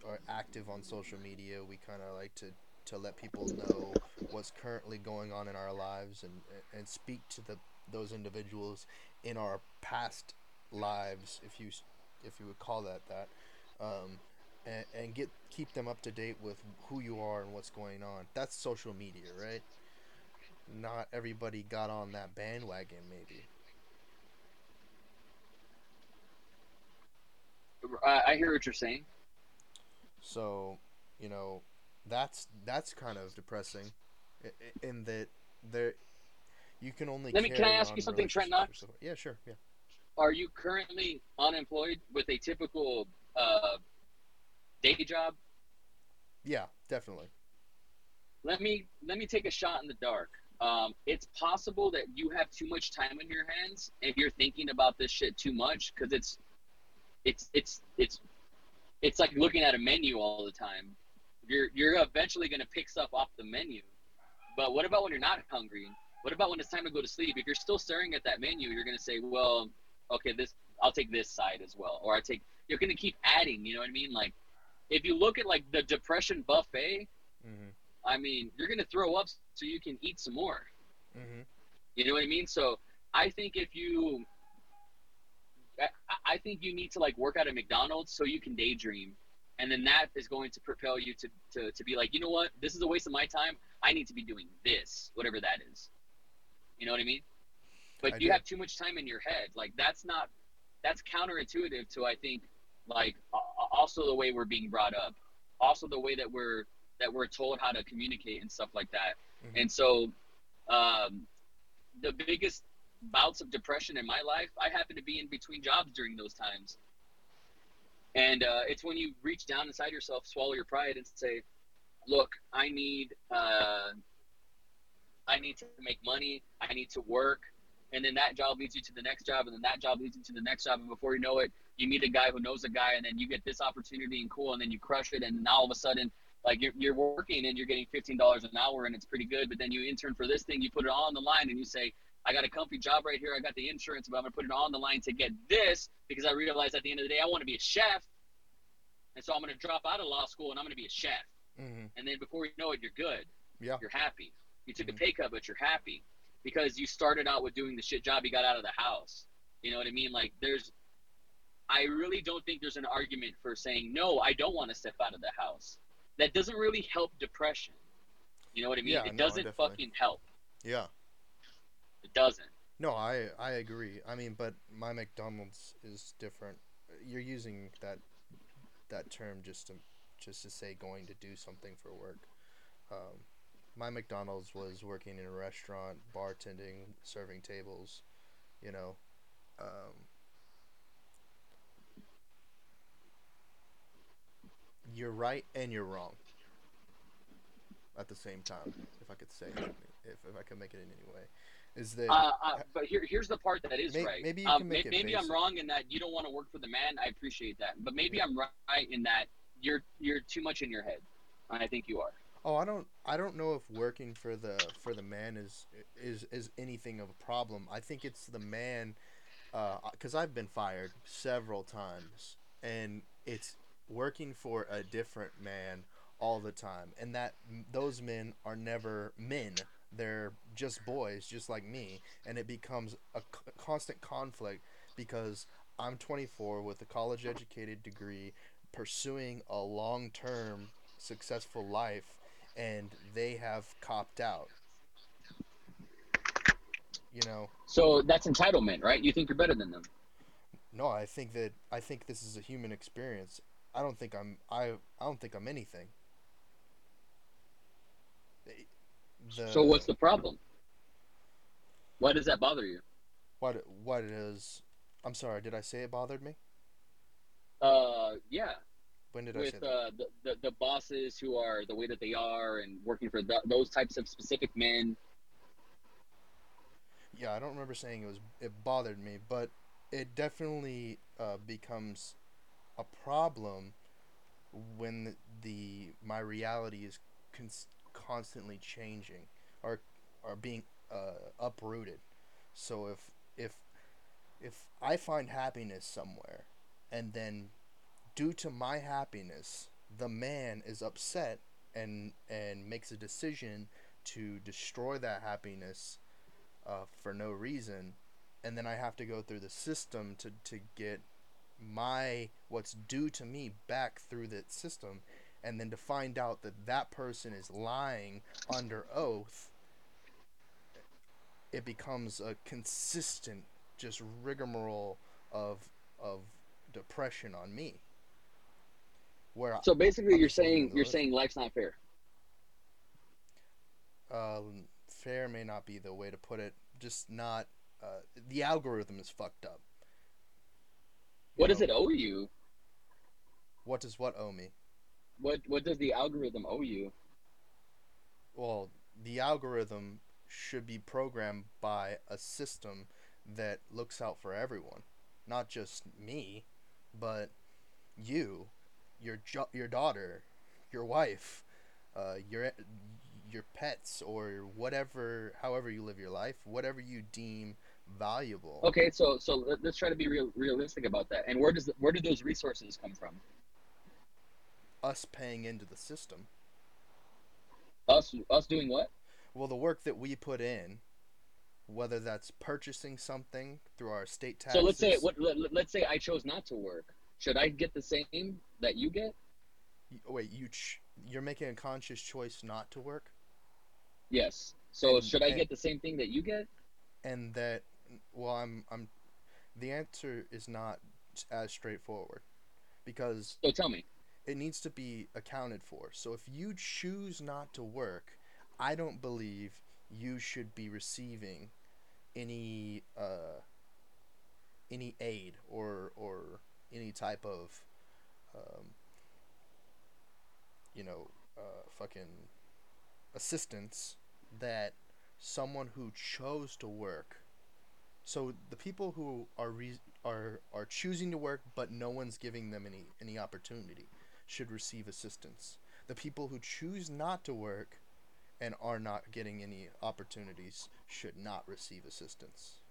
are active on social media. We kind of like to to let people know what's currently going on in our lives and and speak to the those individuals in our past lives, if you if you would call that that. Um, and, and get keep them up to date with who you are and what's going on. That's social media, right? Not everybody got on that bandwagon, maybe. I, I hear what you're saying. So, you know, that's that's kind of depressing, in that there you can only. Let me- can I ask you something, Trent so- Yeah, sure. Yeah. Are you currently unemployed with a typical uh, day job? Yeah, definitely. Let me let me take a shot in the dark. Um, it's possible that you have too much time in your hands and you're thinking about this shit too much because it's it's it's it's it's like looking at a menu all the time. You're you're eventually gonna pick stuff off the menu. But what about when you're not hungry? What about when it's time to go to sleep? If you're still staring at that menu, you're gonna say, "Well, okay, this I'll take this side as well," or I take. You're gonna keep adding. You know what I mean? Like, if you look at like the depression buffet, Mhm. I mean, you're gonna throw up so you can eat some more. Mhm. You know what I mean? So I think if you, I, think you need to like work at a McDonald's so you can daydream, and then that is going to propel you to to to be like, you know what? This is a waste of my time. I need to be doing this, whatever that is. You know what I mean? But I you do. have too much time in your head. Like that's not that's counterintuitive to I think like also the way we're being brought up, also the way that we're that we're told how to communicate and stuff like that. Mhm. And so, um, the biggest bouts of depression in my life, I happen to be in between jobs during those times. And uh, it's when you reach down inside yourself, swallow your pride, and say, "Look, I need, uh, I need to make money. I need to work." And then that job leads you to the next job, and then that job leads you to the next job, and before you know it, you meet a guy who knows a guy, and then you get this opportunity and cool, and then you crush it, and now all of a sudden, like you're, you're working and you're getting fifteen dollars an hour, and it's pretty good. But then you intern for this thing, you put it all on the line, and you say, I got a comfy job right here. I got the insurance, but I'm gonna put it on the line to get this because I realize at the end of the day I want to be a chef, and so I'm gonna drop out of law school and I'm gonna be a chef. Mm-hmm. And then before you know it, you're good. Yeah. You're happy. You took Mhm. a pay cut, but you're happy because you started out with doing the shit job. You got out of the house. You know what I mean? Like there's, I really don't think there's an argument for saying no. I don't want to step out of the house. That doesn't really help depression. You know what I mean? Yeah, it no, doesn't definitely. fucking help. Yeah. It doesn't. No, I I agree. I mean, but my McDonald's is different. You're using that that term just to just to say going to do something for work. Um, my McDonald's was working in a restaurant, bartending, serving tables. You know, um, you're right and you're wrong at the same time. If I could say, if if I could make it in any way, is that Uh, uh, but here, here's the part that is May- right. maybe you Um, can make may- it maybe I'm wrong in that you don't want to work for the man. I appreciate that, but maybe I'm right in that you're you're too much in your head. I think you are. Oh, I don't. I don't know if working for the for the man is is is anything of a problem. I think it's the man, because I've been fired several times, and it's working for a different man all the time, and that those men are never men. They're just boys, just like me, and it becomes a c- constant conflict because I'm 24 with a college educated degree, pursuing a long term successful life and they have copped out. You know, So that's entitlement, right? You think you're better than them. no, I think that I think this is a human experience. I don't think I'm I I don't think I'm anything. The, so what's the problem? Why does that bother you? what what is I'm sorry, did I say it bothered me? Uh, yeah, When did I say that? uh, the, the the bosses who are the way that they are and working for th- those types of specific men. Yeah, I don't remember saying it was it bothered me, but it definitely uh, becomes a problem when the my reality is cons- constantly changing or or being uh, uprooted. So if if if I find happiness somewhere and then due to my happiness the man is upset and and makes a decision to destroy that happiness uh, for no reason, and then I have to go through the system to, to get my what's due to me back through the system, and then to find out that that person is lying under oath, it becomes a consistent just rigmarole of of depression on me. Where So basically, I'm you're saying you're saying life's not fair. um, fair may not be the way to put it. Just not. Uh, the algorithm is fucked up. You What does it owe you? What does what owe me? What what does the algorithm owe you? Well, the algorithm should be programmed by a system that looks out for everyone, not just me, but you, your jo- your daughter, your wife, uh, your your pets, or whatever, however you live your life, whatever you deem valuable. Okay, so so let- let's try to be real, realistic about that. And where does where do those resources come from? Us paying into the system. Us us doing what? Well, the work that we put in, whether that's purchasing something through our state taxes. So let's say what let, let's say I chose not to work. Should I get the same that you get? Wait, you ch- you're making a conscious choice not to work, Yes. So And- should I and- get the same thing that you get? and that well, I'm I'm. The answer is not as straightforward, because So tell me. it needs to be accounted for. So if you choose not to work, I don't believe you should be receiving any uh, any aid or or any type of um, you know, uh, fucking assistance that someone who chose to work. So the people who are re- are are choosing to work, but no one's giving them any any opportunity, should receive assistance. The people who choose not to work and are not getting any opportunities should not receive assistance.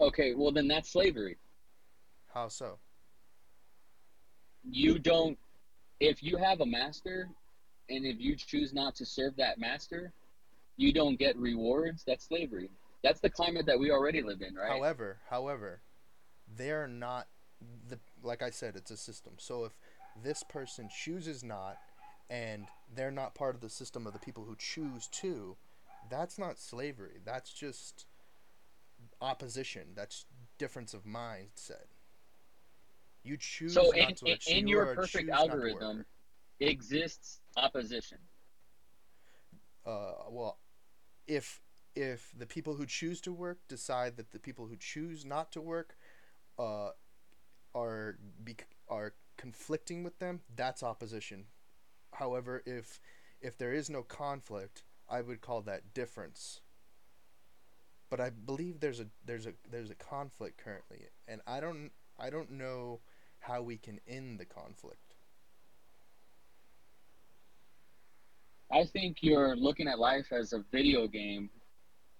Okay, well then that's slavery. How so? You don't if you have a master and if you choose not to serve that master, you don't get rewards, that's slavery. That's the climate that we already live in, right? However, however, they're not the like I said, it's a system. So if this person chooses not and they're not part of the system of the people who choose to, that's not slavery. That's just opposition. That's difference of mindset. You choose so not in, to in, in you your perfect choose not to worker. algorithm exists opposition. uh, well, if if the people who choose to work decide that the people who choose not to work uh, are be, are conflicting with them, that's opposition. However, if if there is no conflict, I would call that difference. But I believe there's a there's a there's a conflict currently, and I don't I don't know how we can end the conflict. I think you're looking at life as a video game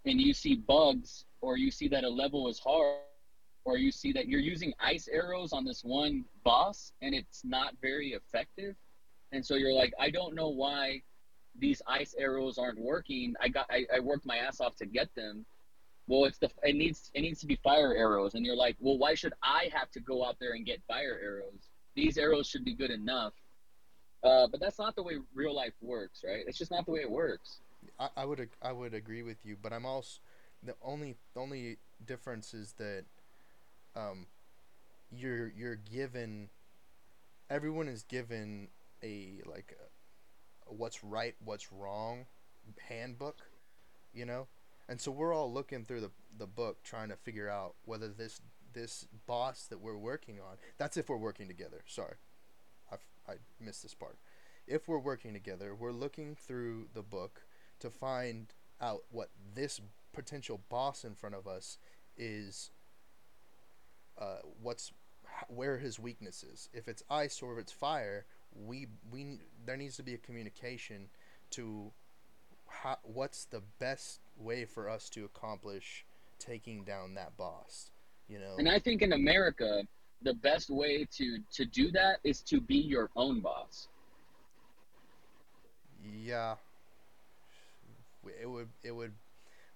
and you see bugs or you see that a level is hard or you see that you're using ice arrows on this one boss and it's not very effective and so you're like i don't know why these ice arrows aren't working. I got i, I worked my ass off to get them. Well it's the it needs it needs to be fire arrows. And you're like well why should i have to go out there and get fire arrows? These arrows should be good enough. Uh, but that's not the way real life works right? It's just not the way it works. I, I would I would agree with you, but I'm also the only the only difference is that um you're you're given everyone is given a like a, what's right what's wrong handbook you know? And so we're all looking through the the book trying to figure out whether this this boss that we're working on that's if we're working together. Sorry. I i missed this part. If we're working together we're looking through the book to find out what this potential boss in front of us is uh, what's where his weakness is. If it's ice or if it's fire we we there needs to be a communication to how, what's the best way for us to accomplish taking down that boss you know And I think in America, the best way to to do that is to be your own boss. Yeah. It would it would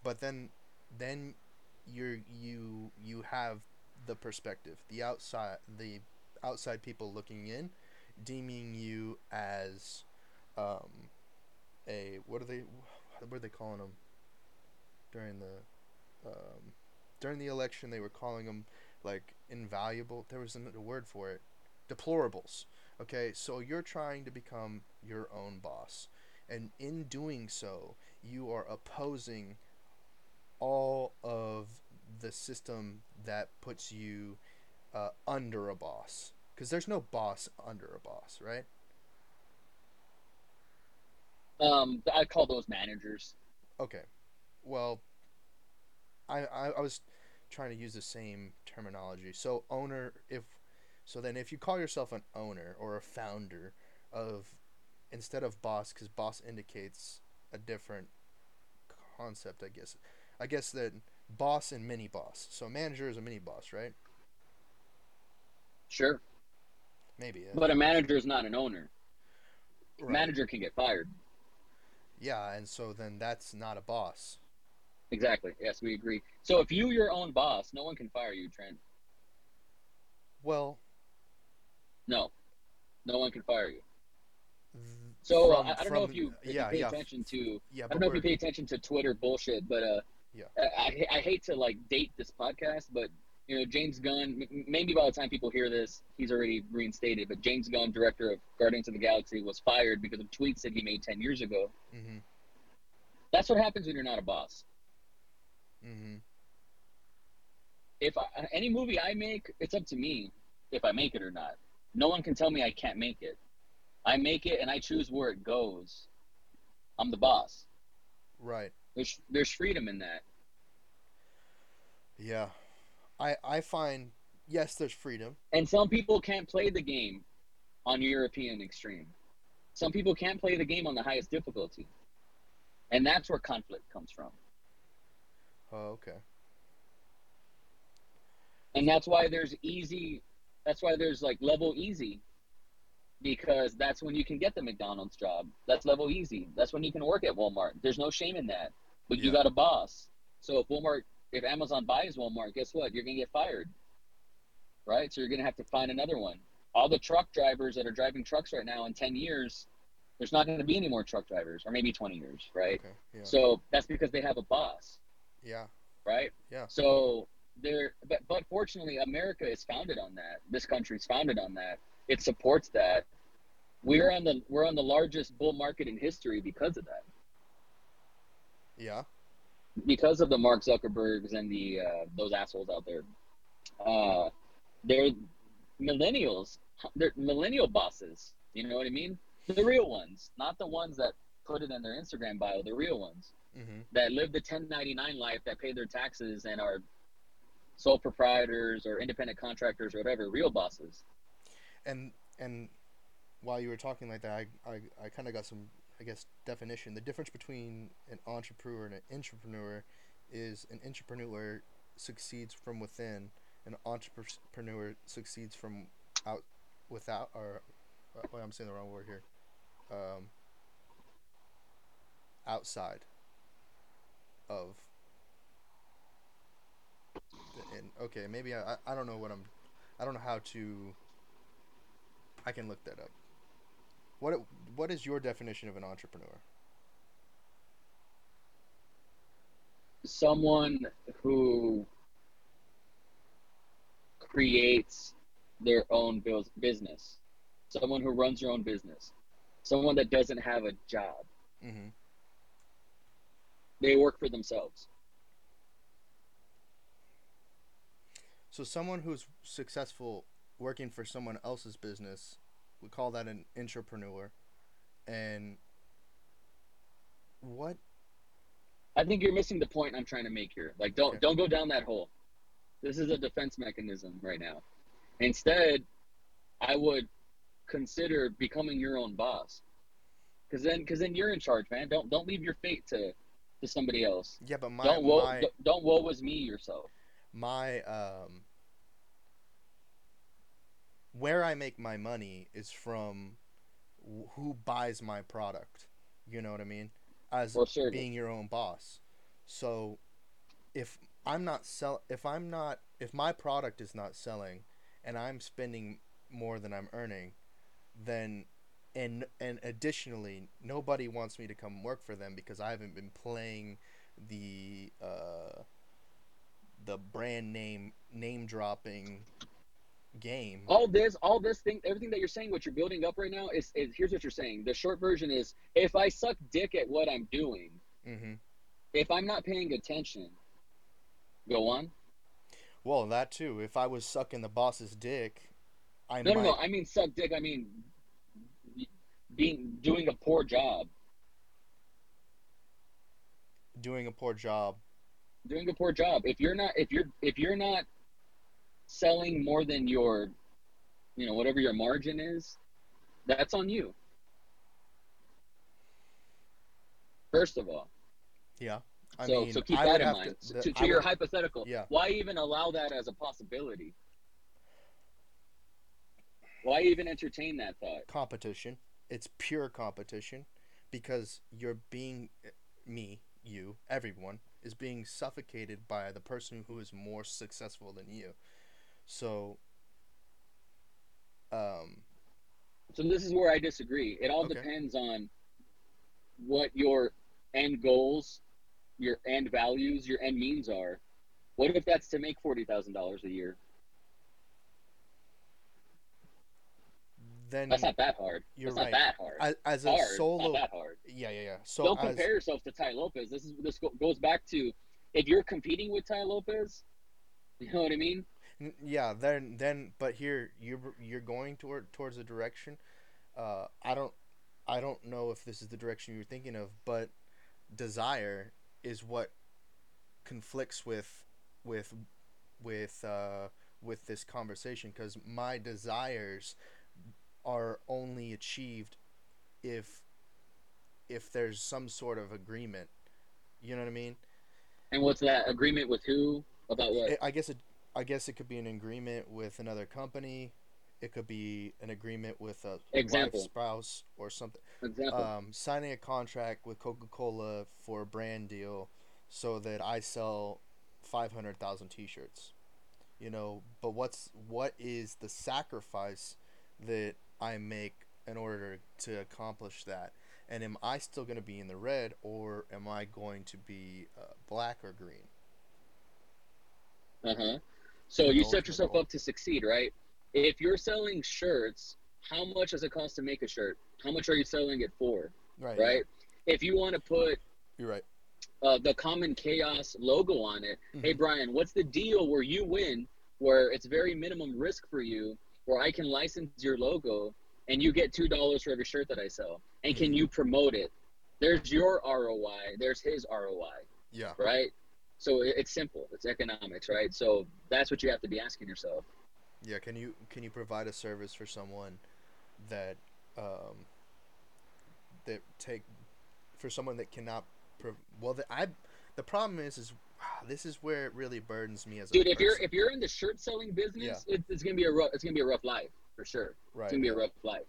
but then then you're you you have the perspective, the outside the outside people looking in deeming you as um a what are they what are they calling them during the um during the election? They were calling them like invaluable. There was a word for it deplorables. Okay so you're trying to become your own boss. And in doing so you are opposing all of the system that puts you uh, under a boss because there's no boss under a boss right? Um, I call those managers. okay. Well I, I i was trying to use the same terminology. So owner if so then if you call yourself an owner or a founder of instead of boss because boss indicates a different concept i guess. I guess that boss and mini boss so manager is a mini boss right? Sure, maybe but a manager is not an owner. Right. Manager can get fired. yeah and so then that's not a boss Exactly. Yes, we agree. So if you your own boss, no one can fire you, Trent. well No, no one can fire you. So uh, I, I don't know if you, if yeah you pay yeah attention to. yeah I don't know if you pay attention to Twitter bullshit, but uh, Yeah. I, I I hate to like date this podcast, but you know James Gunn. Maybe by the time people hear this, he's already reinstated. But James Gunn, director of Guardians of the Galaxy, was fired because of tweets that he made ten years ago. mhm That's what happens when you're not a boss. mhm if I, any movie I make, it's up to me if I make it or not. No one can tell me I can't make it. I make it and I choose where it goes. I'm the boss. Right. There's there's freedom in that. Yeah. I I find yes, there's freedom. And some people can't play the game on European extreme. Some people can't play the game on the highest difficulty. And that's where conflict comes from. Oh, okay. And that's why there's easy that's why there's like level easy. Because that's when you can get the McDonald's job. That's level easy. That's when you can work at Walmart. There's no shame in that. But you got a boss. So if Walmart if Amazon buys Walmart, guess what? You're gonna get fired. Right? So you're gonna have to find another one. All the truck drivers that are driving trucks right now in ten years, there's not gonna be any more truck drivers, or maybe twenty years, right? Okay. Yeah. So that's because they have a boss, yeah. right? Yeah. So there, but but fortunately, America is founded on that. This country is founded on that. It supports that. We're on the we're on the largest bull market in history because of that. Yeah. Because of the Mark Zuckerbergs and the uh, those assholes out there. Uh, they're millennials. They're millennial bosses. You know what I mean? The real ones, not the ones that put it in their Instagram bio. The real ones. Mm-hmm. that live the 1099 life that pay their taxes and are sole proprietors or independent contractors or whatever real bosses And and while you were talking like that, I I, I kind of got some I guess definition. The difference between an entrepreneur and an entrepreneur is an entrepreneur succeeds from within. An entrepreneur succeeds from out without or uh, well, I'm saying the wrong word here. Um, outside of the, and okay maybe I, I don't know what I'm I don't know how to I can look that up. What what is your definition of an entrepreneur? someone who creates their own bus- business someone who runs their own business someone that doesn't have a job Mm-hmm. they work for themselves So someone who's successful working for someone else's business, we call that an entrepreneur. And what? i think you're missing the point i'm trying to make here. Like don't Okay. don't go down that hole. This is a defense mechanism right now. Instead i would consider becoming your own boss. Because then because then you're in charge man. Don't don't leave your fate to to somebody else. Yeah, but my don't woe my don't- woe was me yourself. My um where I make my money is from who buys my product. You know what I mean? As Or service. being your own boss. So if I'm not sell if I'm not if my product is not selling and I'm spending more than I'm earning, then and and additionally nobody wants me to come work for them because I haven't been playing the uh the brand name name dropping game. all this all this thing everything that you're saying what you're building up right now is, is here's what you're saying the short version is if i suck dick at what i'm doing Mm-hmm. if i'm not paying attention go on Well, that too. If I was sucking the boss's dick, I no might. no no i mean suck dick i mean being doing a poor job doing a poor job. doing a poor job if you're not if you're if you're not selling more than your you know whatever your margin is that's on you first of all Yeah. I so, mean, so keep I that in mind. to- the- to, to your would- hypothetical, Yeah. why even allow that as a possibility? Why even entertain that thought? competition. It's pure competition because you're being me, you, everyone is being suffocated by the person who is more successful than you. So um So this is where I disagree. It all Okay. depends on what your end goals, your end values, your end means are. What if that's to make forty thousand dollars a year? then That's not that hard. you're That's right. not that hard. as, as a hard. Solo not that hard. Yeah, yeah, yeah. So Don't as compare yourself to Tai Lopez. This is this goes back to if you're competing with Tai Lopez, You know what I mean? Yeah, then then but here you're you're going toward towards a direction. Uh, I don't I don't know if this is the direction you're thinking of, but desire is what conflicts with with with uh with this conversation because my desires are only achieved if if there's some sort of agreement. You know what I mean? And what's that agreement with who about what? I guess it I guess it could be an agreement with another company. It could be an agreement with a wife, spouse, or something. Example. Um, signing a contract with Coca Cola for a brand deal, so that I sell five hundred thousand T-shirts. You know, but what's what is the sacrifice that I make in order to accomplish that? And am I still going to be in the red, or am I going to be uh, black or green? Uh huh. So you set yourself up to succeed, right? If you're selling shirts, how much does it cost to make a shirt? How much are you selling it for, Right. Right? If you want to put You're right. uh, the Common Chaos logo on it, hey Mhm. Brian, what's the deal where you win, where it's very minimum risk for you, where I can license your logo and you get two dollars for every shirt that I sell, and can Mhm. you promote it? There's your ROI. There's his ROI, Yeah. right? So it's simple. It's economics, right? So that's what you have to be asking yourself. Yeah. Can you can you provide a service for someone that um that take for someone that cannot prov- well the, I the problem is is this is where it really burdens me as a dude if you're if you're in the shirt selling business it, it's gonna be a rough it's gonna be a rough life for sure right it's gonna be a rough life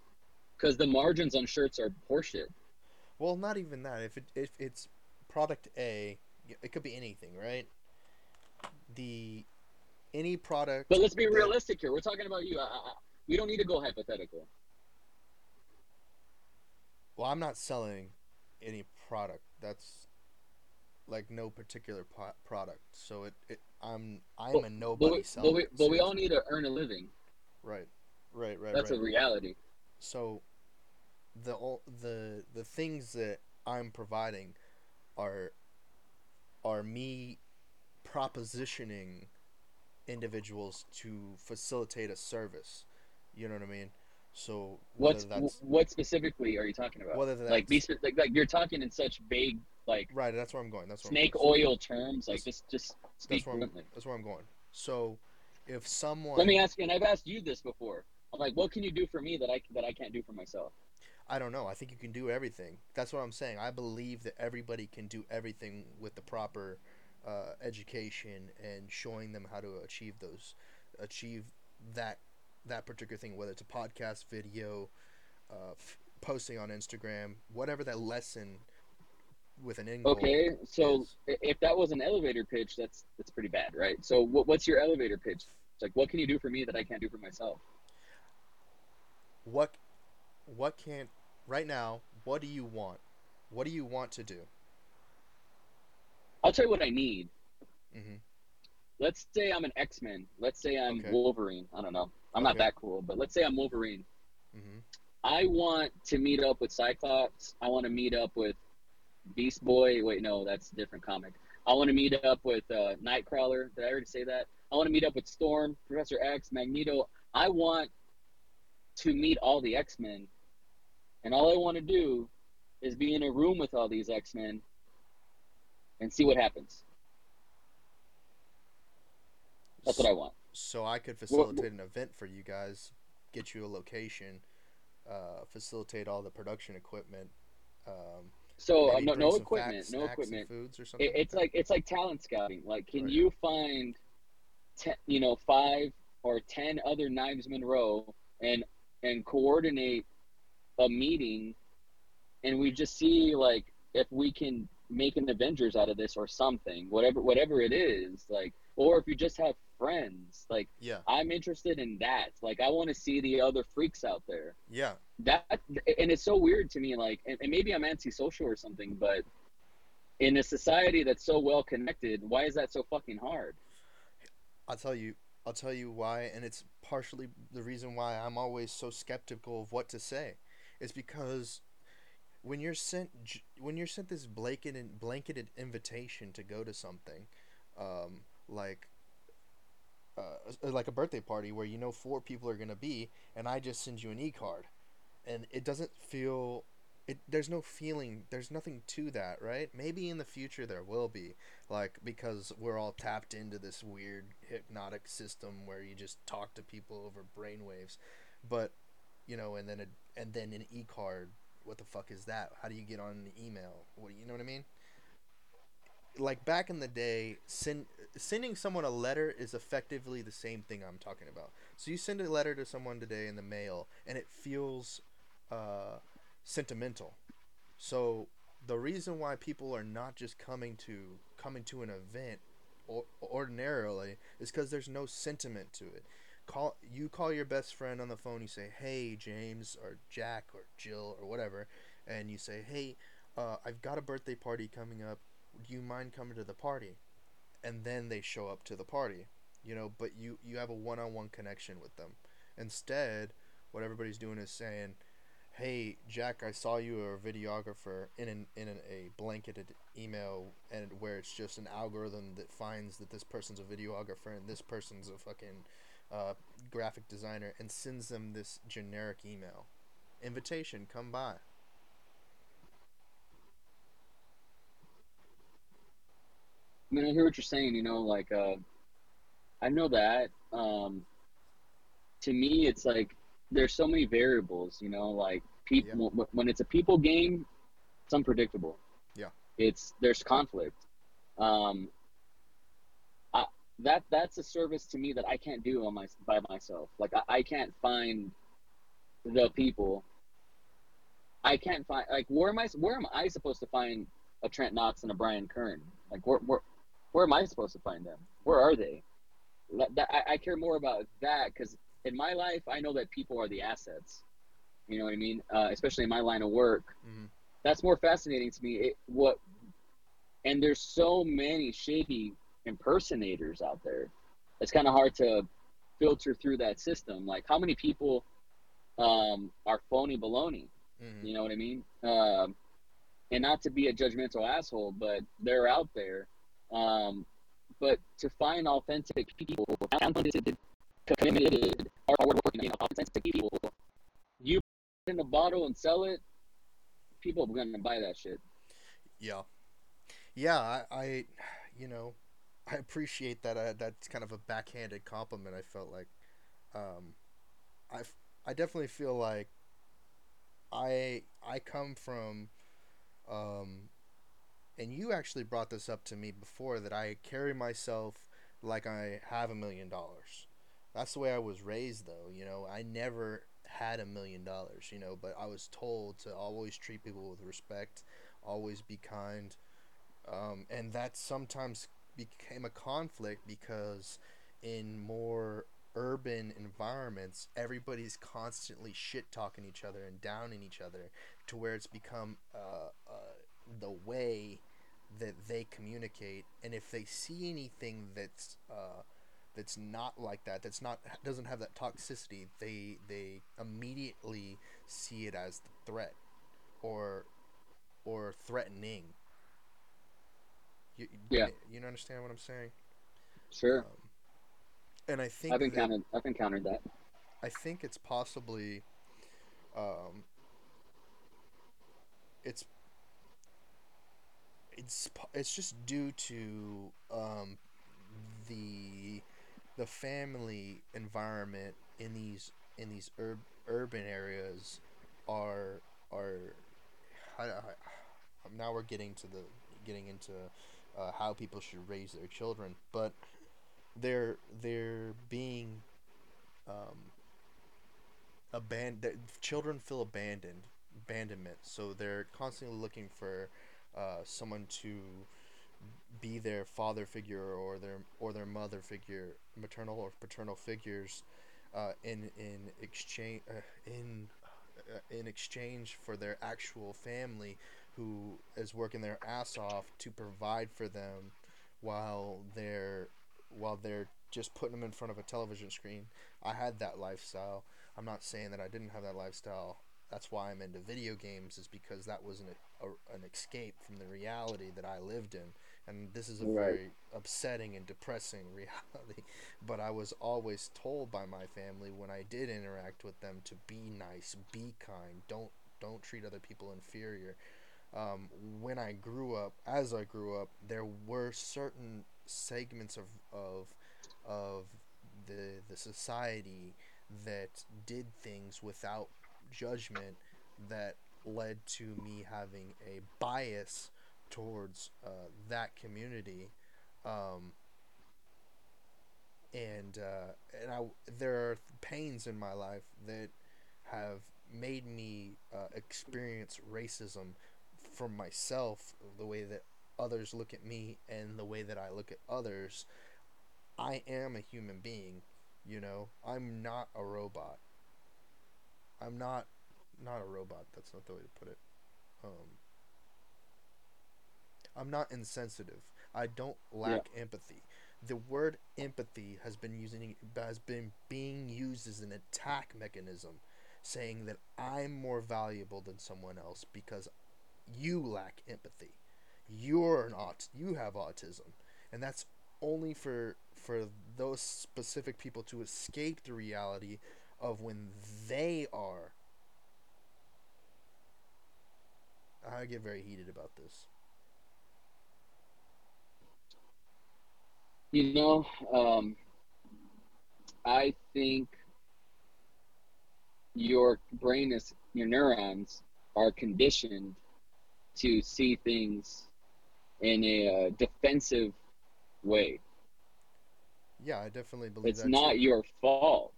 because the margins on shirts are horseshit well not even that if it if it's product A it could be anything right? The any product but let's be that- realistic here. We're talking about you. I, I, we don't need to go hypothetical. Well I'm not selling any product. That's like no particular po- product. So it, it I'm I'm but, a but, nobody we, selling but, we, but we all need to earn a living. Right. Right right that's right. a reality. So the the the things that I'm providing are are me propositioning individuals to facilitate a service. You know what I mean? So what's what specifically are you talking about whether that's like be like, like you're talking in such vague like right, that's where I'm going. That's where snake oil terms like That's- just just speak That's where I'm, fluently that's where I'm going. So if someone let me ask you and i've asked you this before i'm like what can you do for me that i that i can't do for myself I don't know. I think you can do everything. That's what I'm saying. I believe that everybody can do everything with the proper uh, education and showing them how to achieve those, achieve that that particular thing. Whether it's a podcast, video, uh, f- posting on Instagram, whatever that lesson with an end. Okay, so is. if that was an elevator pitch, that's that's pretty bad, right? So what, what's your elevator pitch? It's like, what can you do for me that I can't do for myself? What what can right now? What do you want? What do you want to do? I'll tell you what I need. hmm Let's say I'm an X Men. Let's say I'm Okay. Wolverine. I don't know. I'm not that cool, but let's say I'm Wolverine. hmm I want to meet up with Cyclops. I want to meet up with Beast Boy. Wait, no, that's a different comic. I want to meet up with uh, Nightcrawler. Did I already say that? I want to meet up with Storm, Professor X, Magneto. I want to meet all the X Men, and all I want to do is be in a room with all these X Men and see what happens. That's what I want. So I could Well, facilitate an event for you guys, get you a location, uh, facilitate all the production equipment. Um, So uh, no, no equipment, facts, no equipment. foods or something. it, it's like it's like talent scouting. Like, can Right. you find, ten, you know, five or ten other Knives Monroe and and coordinate a meeting, and we just see like if we can make an Avengers out of this or something, whatever whatever it is, like, or if you just have friends, like yeah, I'm interested in that. Like, I want to see the other freaks out there. yeah. That and it's so weird to me. Like, and, and maybe I'm antisocial or something, but in a society that's so well connected, why is that so fucking hard? I'll tell you. I'll tell you why, and it's partially the reason why I'm always so skeptical of what to say. Is because when you're sent when you're sent this blanketed blanketed invitation to go to something, um, like uh, like a birthday party where you know four people are gonna be, and I just send you an e card, and it doesn't feel. It, there's no feeling there's nothing to that right maybe in the future there will be like because we're all tapped into this weird hypnotic system where you just talk to people over brainwaves but you know and then a, and then an e-card what the fuck is that how do you get on an email what you know what i mean like back in the day, send, sending someone a letter is effectively the same thing I'm talking about. So you send a letter to someone today in the mail, and it feels uh, sentimental. So the reason why people are not just coming to coming to an event or, ordinarily is because there's no sentiment to it. Call you call your best friend on the phone. You say, "Hey, James," or Jack, or Jill, or whatever, and you say, "Hey, uh, I've got a birthday party coming up do you mind coming to the party and then they show up to the party you know but you you have a one-on-one connection with them instead what everybody's doing is saying hey jack i saw you are a videographer in an in an, a blanketed email and where it's just an algorithm that finds that this person's a videographer and this person's a fucking uh, graphic designer and sends them this generic email invitation come by I mean, I hear what you're saying. You know, like uh, I know that. Um, to me, it's like there's so many variables. You know, like people yeah. when it's a people game, it's unpredictable. Yeah, it's there's conflict. Um, that that's a service to me that I can't do on my by myself. Like I, I can't find the people. I can't find like where am I where am I supposed to find a Trent Knox and a Brian Kern? Like where, where where am I supposed to find them? Where are they? That, that I, I, care more about that because in my life, I know that people are the assets. You know what I mean? Uh, especially in my line of work. Mm-hmm. That's more fascinating to me. It, what? And there's so many shady impersonators out there. It's kind of hard to filter through that system. Like, how many people um, are phony baloney? Mm-hmm. You know what I mean? Um, and not to be a judgmental asshole, but they're out there um, but to find authentic people, talented, committed, hardworking, authentic people, you put in a bottle and sell it, people are gonna buy that shit. Yeah, yeah. I, I you know, I appreciate that. Uh, that's kind of a backhanded compliment. I felt like, um, I I definitely feel like I I come from um, and you actually brought this up to me before that I carry myself like I have a million dollars. That's the way I was raised, though. You know, I never had a million dollars, you know, but I was told to always treat people with respect, always be kind. Um, and that sometimes became a conflict because in more urban environments, everybody's constantly shit talking each other and downing each other to where it's become uh, uh, the way that they communicate. And if they see anything that's uh, that's not like that that's not doesn't have that toxicity they they immediately see it as the threat or or threatening you, yeah. you understand what i'm saying? Sure. Um, and i think i've encountered that, i've encountered that. I think it's possibly um, it's it's it's just due to um, the the family environment in these in these ur- urban areas are are I, I, now we're getting to the getting into uh, how people should raise their children, but they're they're being um, abandoned. Children feel abandoned, abandonment. So they're constantly looking for uh, someone to be their father figure or their or their mother figure, maternal or paternal figures, uh, in in exchange uh, in uh, in exchange for their actual family, who is working their ass off to provide for them, while they're while they're just putting them in front of a television screen. I had that lifestyle. I'm not saying that I didn't have that lifestyle. That's why I'm into video games, is because that was an, a, an escape from the reality that I lived in. and this is a Right. very upsetting and depressing reality. But I was always told by my family when I did interact with them to be nice, be kind, don't don't treat other people inferior. Um, when I grew up, as I grew up, there were certain segments of of of the the society that did things without judgment that led to me having a bias towards uh, that community. Um, and uh, and I there are pains in my life that have made me uh, experience racism from myself the way that others look at me and the way that I look at others I am a human being you know I'm not a robot I'm not not a robot that's not the way to put it um, I'm not insensitive. I don't lack empathy. The word empathy has been using has been being used as an attack mechanism, saying that I'm more valuable than someone else because you lack empathy. You're an aut you have autism, and that's only for for those specific people to escape the reality of when they are. I get very heated about this. You know, um, I think your brain is your neurons are conditioned to see things in a uh, defensive way. Yeah, I definitely believe that. It's not too. your fault.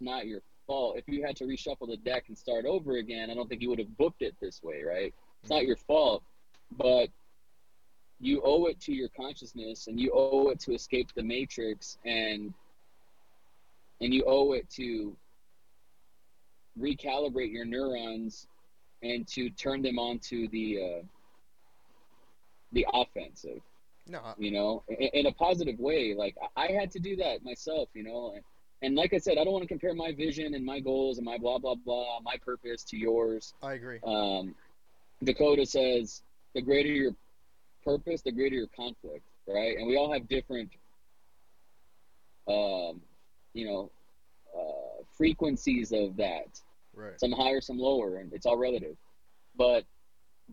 Not your fault. If you had to reshuffle the deck and start over again, I don't think you would have booked it this way, right? It's not Mhm. your fault, but you owe it to your consciousness and you owe it to escape the matrix and and you owe it to recalibrate your neurons and to turn them onto the uh, the offensive No, I- you know in, in a positive way. Like I- i had to do that myself you know and, and like i said i don't want to compare my vision and my goals and my blah blah blah my purpose to yours. I agree. um, dakota says the greater your purpose the greater your conflict right? And we all have different um, you know uh, frequencies of that Right. some higher some lower and it's all relative but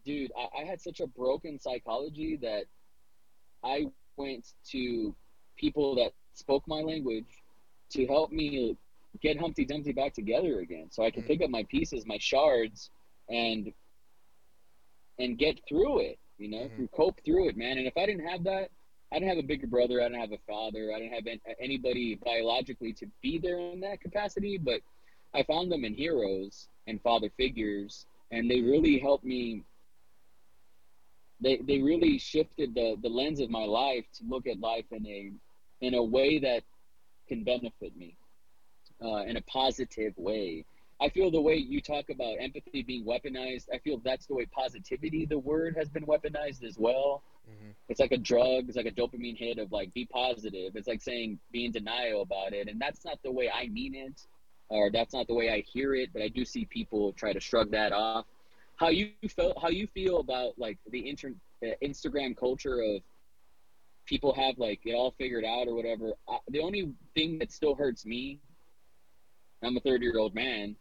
dude I, I had such a broken psychology that i went to people that spoke my language to help me get humpty dumpty back together again so i can Mm. pick up my pieces my shards and and get through it you know Mhm. cope through it man and if i didn't have that i didn't have a bigger brother i didn't have a father i didn't have anybody biologically to be there in that capacity but i found them in heroes and father figures and they really helped me they they really shifted the the lens of my life to look at life in a in a way that can benefit me uh, in a positive way. I feel the way you talk about empathy being weaponized, I feel that's the way positivity, the word, has been weaponized as well. hmm It's like a drug, it's like a dopamine hit of like, be positive. It's like saying, be in denial about it. And that's not the way I mean it, or that's not the way I hear it, but I do see people try to shrug that off. How you felt, how you feel about like the inter- uh, Instagram culture of people have like it all figured out or whatever. I, the only thing that still hurts me, I'm a 30 year old man,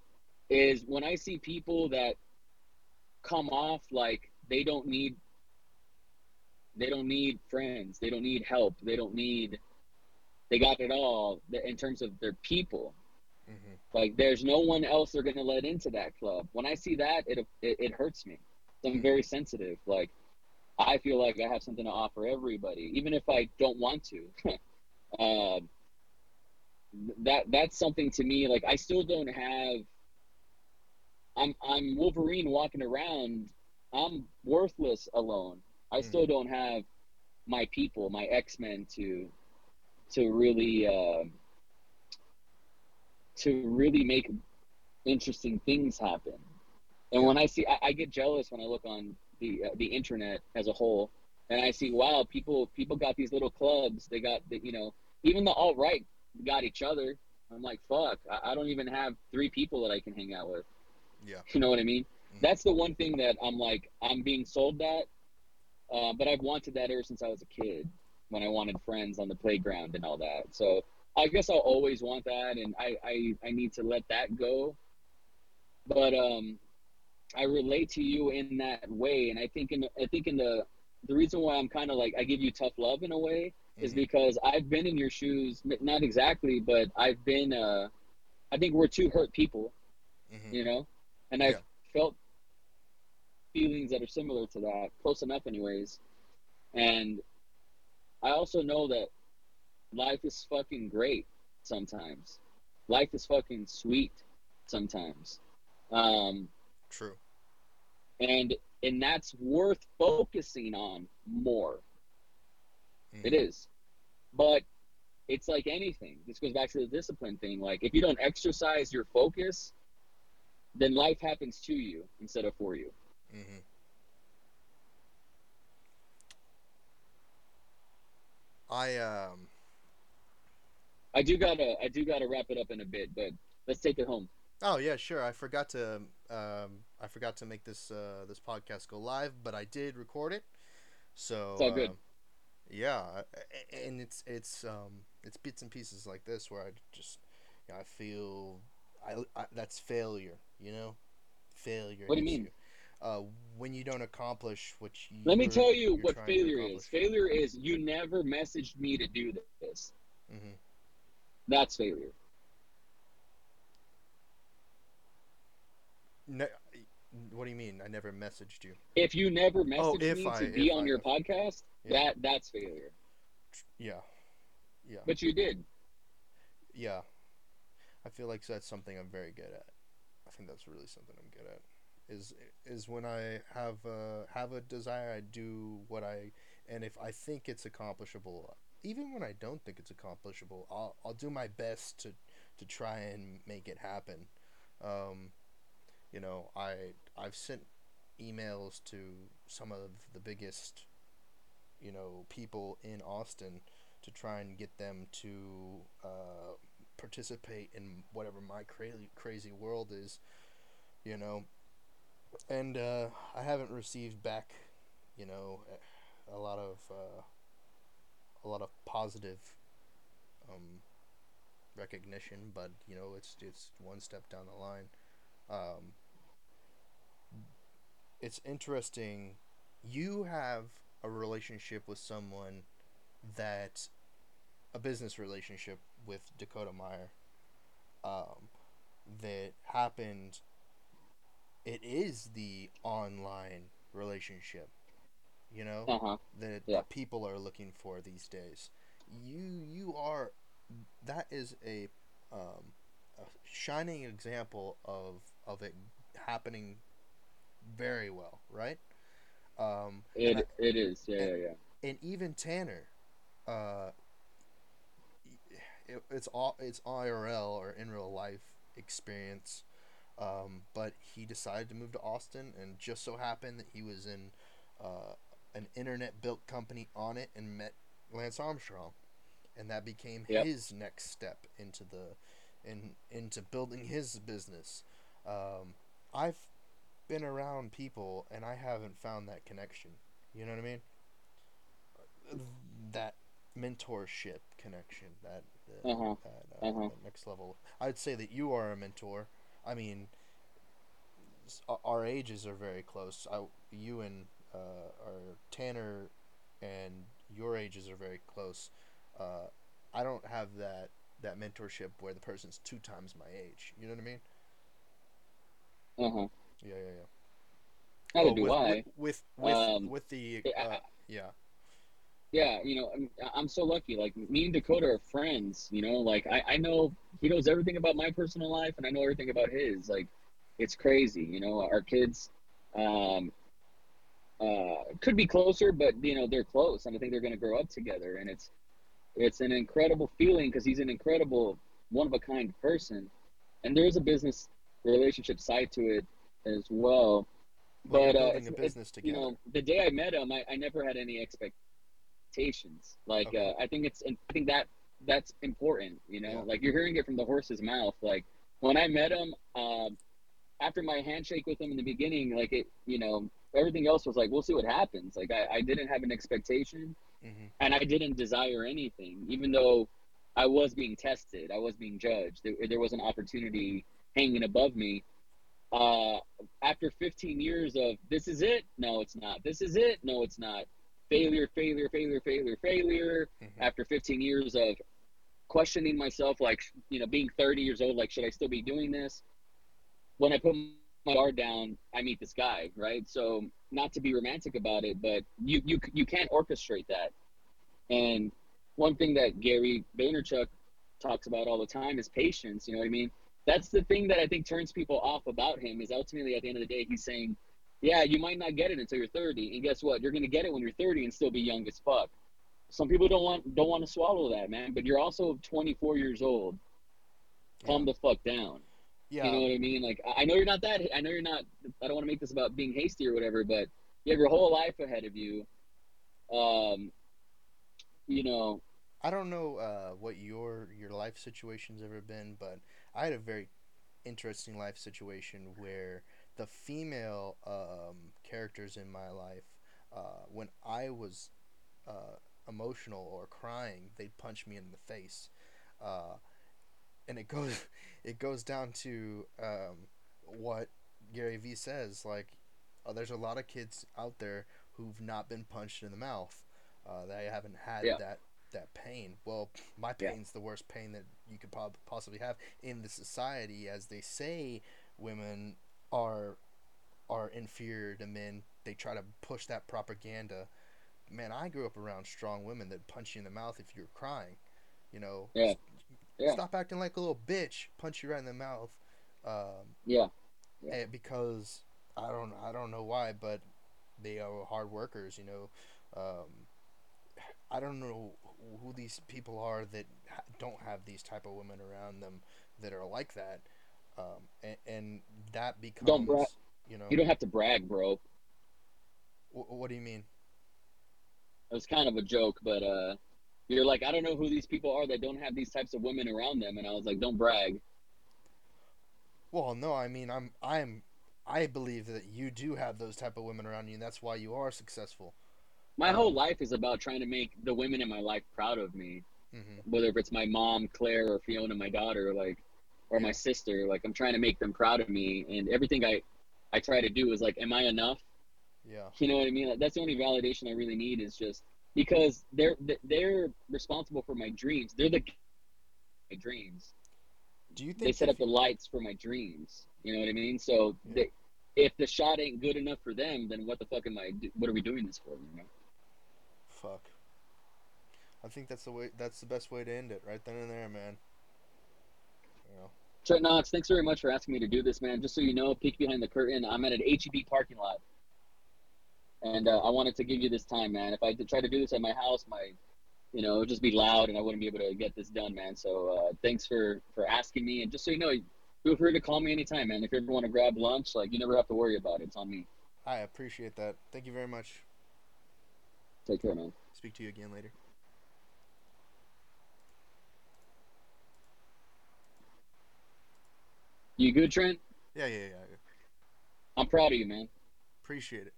is when I see people that come off like they don't need they don't need friends, they don't need help, they don't need they got it all in terms of their people. Hmm Like there's no one else they're gonna let into that club. When I see that, it it, it hurts me. I'm very sensitive. Like I feel like I have something to offer everybody, even if I don't want to. uh, that that's something to me. Like I still don't have. I'm I'm Wolverine walking around. I'm worthless alone. I still don't have my people, my X Men to to really uh, to really make interesting things happen. And when I see, I, I get jealous when I look on the uh, the internet as a whole, and I see, wow, people people got these little clubs. They got the, you know, even the alt right got each other. I'm like, fuck, I, I don't even have three people that I can hang out with. Yeah. You know what I mean? Mhm. That's the one thing that I'm like, I'm being sold that uh, but I've wanted that ever since I was a kid, when I wanted friends on the playground and all that. So I guess I'll always want that, and I I, I need to let that go. But um, I relate to you in that way, and I think in I think in the the reason why I'm kind of like I give you tough love in a way mm-hmm. is because I've been in your shoes, not exactly, but I've been. Uh, I think we're two hurt people, mm-hmm. you know, and I've yeah. felt feelings that are similar to that, close enough, anyways. And I also know that life is fucking great sometimes. Life is fucking sweet sometimes. Um, True. And and that's worth focusing on more. Mm. It is. But it's like anything. This goes back to the discipline thing. Like if you don't exercise your focus, then life happens to you instead of for you. Mm-hmm. I um. I do gotta I do gotta wrap it up in a bit, but let's take it home. Oh yeah, sure. I forgot to um, I forgot to make this uh, this podcast go live, but I did record it. So it's all good. Uh, yeah, and it's it's um it's bits and pieces like this where I just you know, I feel I, I, that's failure. You know, failure. What do you mean? You. Uh, when you don't accomplish what you. Let me tell you what failure is. Failure is you never messaged me to do this. Mm-hmm. That's failure. No, what do you mean? I never messaged you. If you never oh, messaged oh, me I, to be on I, your podcast, yeah. that that's failure. Yeah, yeah. But you did. Yeah, I feel like that's something I'm very good at. I think that's really something I'm good at. Is is when I have a, have a desire, I do what I, and if I think it's accomplishable, even when I don't think it's accomplishable, I'll I'll do my best to to try and make it happen. Um, you know, I I've sent emails to some of the biggest, you know, people in Austin to try and get them to uh, participate in whatever my crazy crazy world is, you know, and uh, I haven't received back, you know, a lot of uh, a lot of positive um, recognition, but you know, it's it's one step down the line. Um, it's interesting. You have a relationship with someone that a business relationship with Dakota Meyer um, that happened. It is the online relationship, you know, uh-huh. that, yeah. that people are looking for these days. You you are that is a um, a shining example of of it happening very well, right? Um, it I, it is, yeah, and, yeah, yeah. And even Tanner, uh, it, it's all it's IRL or in real life experience, um, but he decided to move to Austin, and just so happened that he was in uh, an internet built company on it and met Lance Armstrong, and that became yep. his next step into the in into building his business. Um, I've been around people and I haven't found that connection. You know what I mean? That mentorship connection, that uh-huh. that, uh, uh-huh. that next level. I'd say that you are a mentor. I mean, our ages are very close. I, you and uh, Tanner and your ages are very close. Uh, I don't have that that mentorship where the person's two times my age. You know what I mean? Uh huh. Yeah, yeah, yeah. Neither oh, do with, I. With with um, with the uh, yeah. Yeah, you know, I'm, I'm so lucky. Like me and Dakota are friends. You know, like I, I know he knows everything about my personal life, and I know everything about his. Like, it's crazy. You know, our kids, um, uh, could be closer, but you know they're close, and I think they're going to grow up together. And it's, it's an incredible feeling because he's an incredible, one of a kind person, and there is a business relationship side to it as well. but uh, it's, business it's, you know, the day I met him, I, I never had any expectations. Like, okay. uh, I think it's, I think that that's important. You know, yeah. like you're hearing it from the horse's mouth. Like when I met him, um, after my handshake with him in the beginning, like it, you know, everything else was like, we'll see what happens. Like I, I didn't have an expectation, Mm-hmm. and I didn't desire anything, even though I was being tested, I was being judged. There, there was an opportunity hanging above me. Uh, after 15 years of this is it, no, it's not. This is it, no, it's not. Failure, failure, failure, failure, failure. Mm-hmm. After 15 years of questioning myself, like you know, being 30 years old, like should I still be doing this? When I put my guard down, I meet this guy, right? So not to be romantic about it, but you you you can't orchestrate that. And one thing that Gary Vaynerchuk talks about all the time is patience. You know what I mean? That's the thing that I think turns people off about him. Is ultimately at the end of the day, he's saying, "Yeah, you might not get it until you're 30, and guess what? You're gonna get it when you're 30 and still be young as fuck." Some people don't want don't want to swallow that, man. But you're also 24 years old. Calm the fuck down. Yeah. You know what I mean? Like I know you're not that. I know you're not. I don't want to make this about being hasty or whatever, but you have your whole life ahead of you. Um, you know, I don't know uh, what your your life situation's ever been, but I had a very interesting life situation where the female um, characters in my life, uh, when I was uh, emotional or crying, they'd punch me in the face, uh, and it goes it goes down to um, what Gary Vee says. Like, uh, there's a lot of kids out there who've not been punched in the mouth. Uh, they haven't had Yeah. that that pain. Well, my Yeah. pain's the worst pain that you could prob- possibly have in the society, as they say women are are inferior to men. They try to push that propaganda. Man, I grew up around strong women that punch you in the mouth if you're crying. You know, Yeah. Yeah. stop acting like a little bitch. Punch you right in the mouth. Um, yeah, Yeah. because I don't I don't know why, but they are hard workers. You know, um, I don't know who these people are that don't have these type of women around them that are like that, um, and, and that becomes Don't bra- you know you don't have to brag, bro. wh- what do you mean? It was kind of a joke, but uh, you're like, I don't know who these people are that don't have these types of women around them, and I was like, don't brag. Well, no, I mean I'm I'm I believe that you do have those type of women around you, and that's why you are successful. My Um, whole life is about trying to make the women in my life proud of me. hmm whether if it's my mom, Claire, or Fiona, my daughter, like, or my sister, like, I'm trying to make them proud of me, and everything I, I try to do is like, am I enough? Yeah. You know what I mean? Like, that's the only validation I really need is just because they're they're responsible for my dreams. They're the my dreams. Do you think They set up the lights for my dreams. You know what I mean? So Yeah. they, if the shot ain't good enough for them, then what the fuck am I? What are we doing this for? You know? Fuck. I think that's the way. That's the best way to end it, right then and there, man. You know. Trent Knox, thanks very much for asking me to do this, man. Just so you know, peek behind the curtain. I'm at an HEB parking lot, and uh, I wanted to give you this time, man. If I did try to do this at my house, my, you know, it would just be loud, and I wouldn't be able to get this done, man. So uh, thanks for for asking me, and just so you know, feel free to call me anytime, man. If you ever want to grab lunch, like you never have to worry about it. It's on me. I appreciate that. Thank you very much. Take care, man. Speak to you again later. You good, Trent? Yeah, yeah, yeah. yeah. I'm proud of you, man. Appreciate it.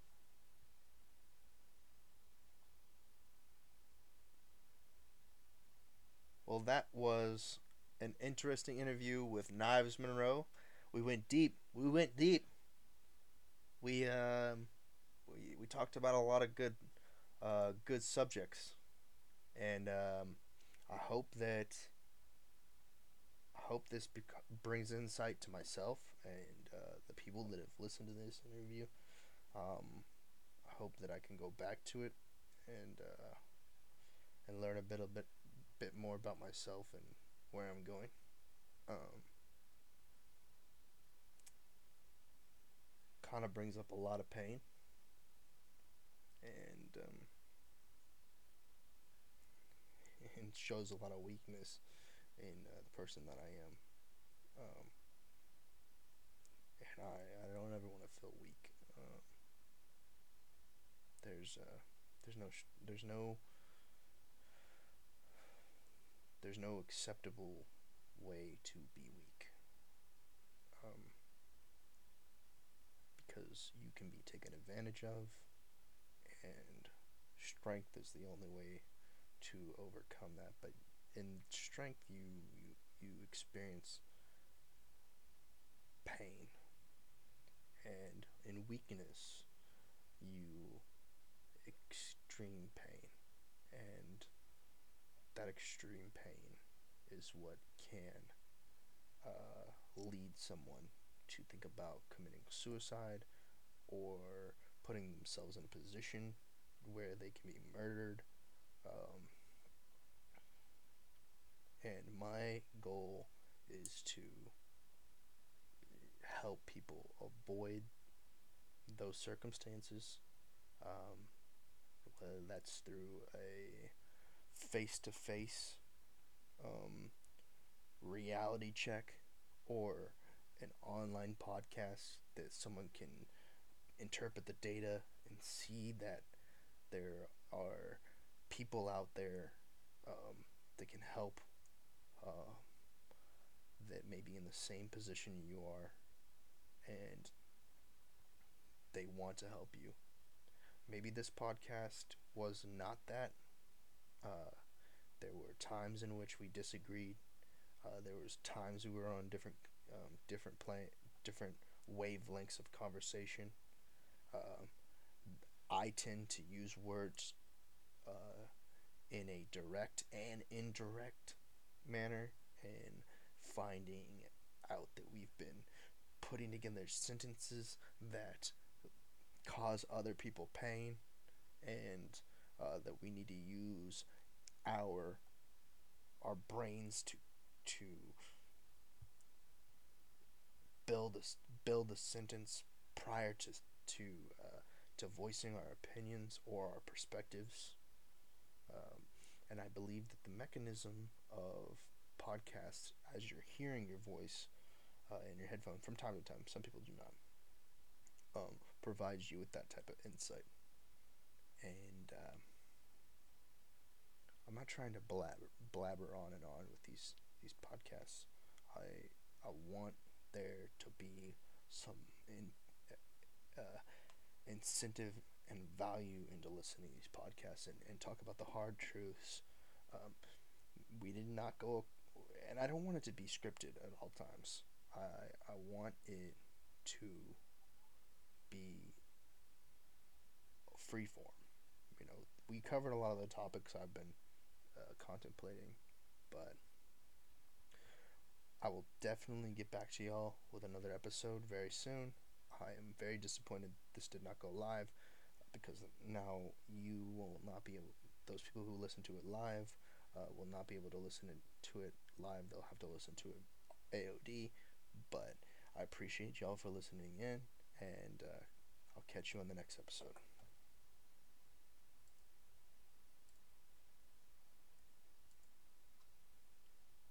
Well, that was an interesting interview with Knives Monroe. We went deep. We went deep. We um, we we talked about a lot of good, uh, good subjects, and um, I hope that I hope this bec- brings insight to myself and uh, the people that have listened to this interview. Um, I hope that I can go back to it and uh, and learn a bit a bit bit more about myself and where I'm going. Um, kind of brings up a lot of pain and um, and shows a lot of weakness in uh, the person that I am. Um, and I, I don't ever want to feel weak. Um, there's uh, there's no sh- there's no there's no acceptable way to be weak. Um, because you can be taken advantage of, and strength is the only way to overcome that. But in strength, you you, you experience pain, and in weakness, you extreme pain, and that extreme pain is what can uh, lead someone to think about committing suicide or putting themselves in a position where they can be murdered. Um, and my goal is to help people avoid those circumstances. Um, whether that's through a face to face reality check or an online podcast that someone can interpret the data and see that there are people out there um, that can help uh, that may be in the same position you are and they want to help you. Maybe this podcast was not that. Uh, there were times in which we disagreed. Uh, there was times we were on different um, different play different wavelengths of conversation. Uh, I tend to use words uh, in a direct and indirect manner, and finding out that we've been putting together sentences that cause other people pain, and uh, that we need to use our our brains to to build a build a sentence prior to to uh, to voicing our opinions or our perspectives. Um, and I believe that the mechanism of podcasts, as you're hearing your voice uh, in your headphone from time to time, some people do not, um, provides you with that type of insight. And um, I'm not trying to blabber, blabber on and on with these these podcasts. I I want there to be some in, uh, incentive and value into listening to these podcasts and, and talk about the hard truths. Um, we did not go, and I don't want it to be scripted at all times. I I want it to be free form. You know, we covered a lot of the topics I've been uh, contemplating, but I will definitely get back to y'all with another episode very soon. I am very disappointed this did not go live because now you will not be able, those people who listen to it live uh, will not be able to listen to it live. They'll have to listen to it AOD. But I appreciate y'all for listening in, and uh, I'll catch you on the next episode.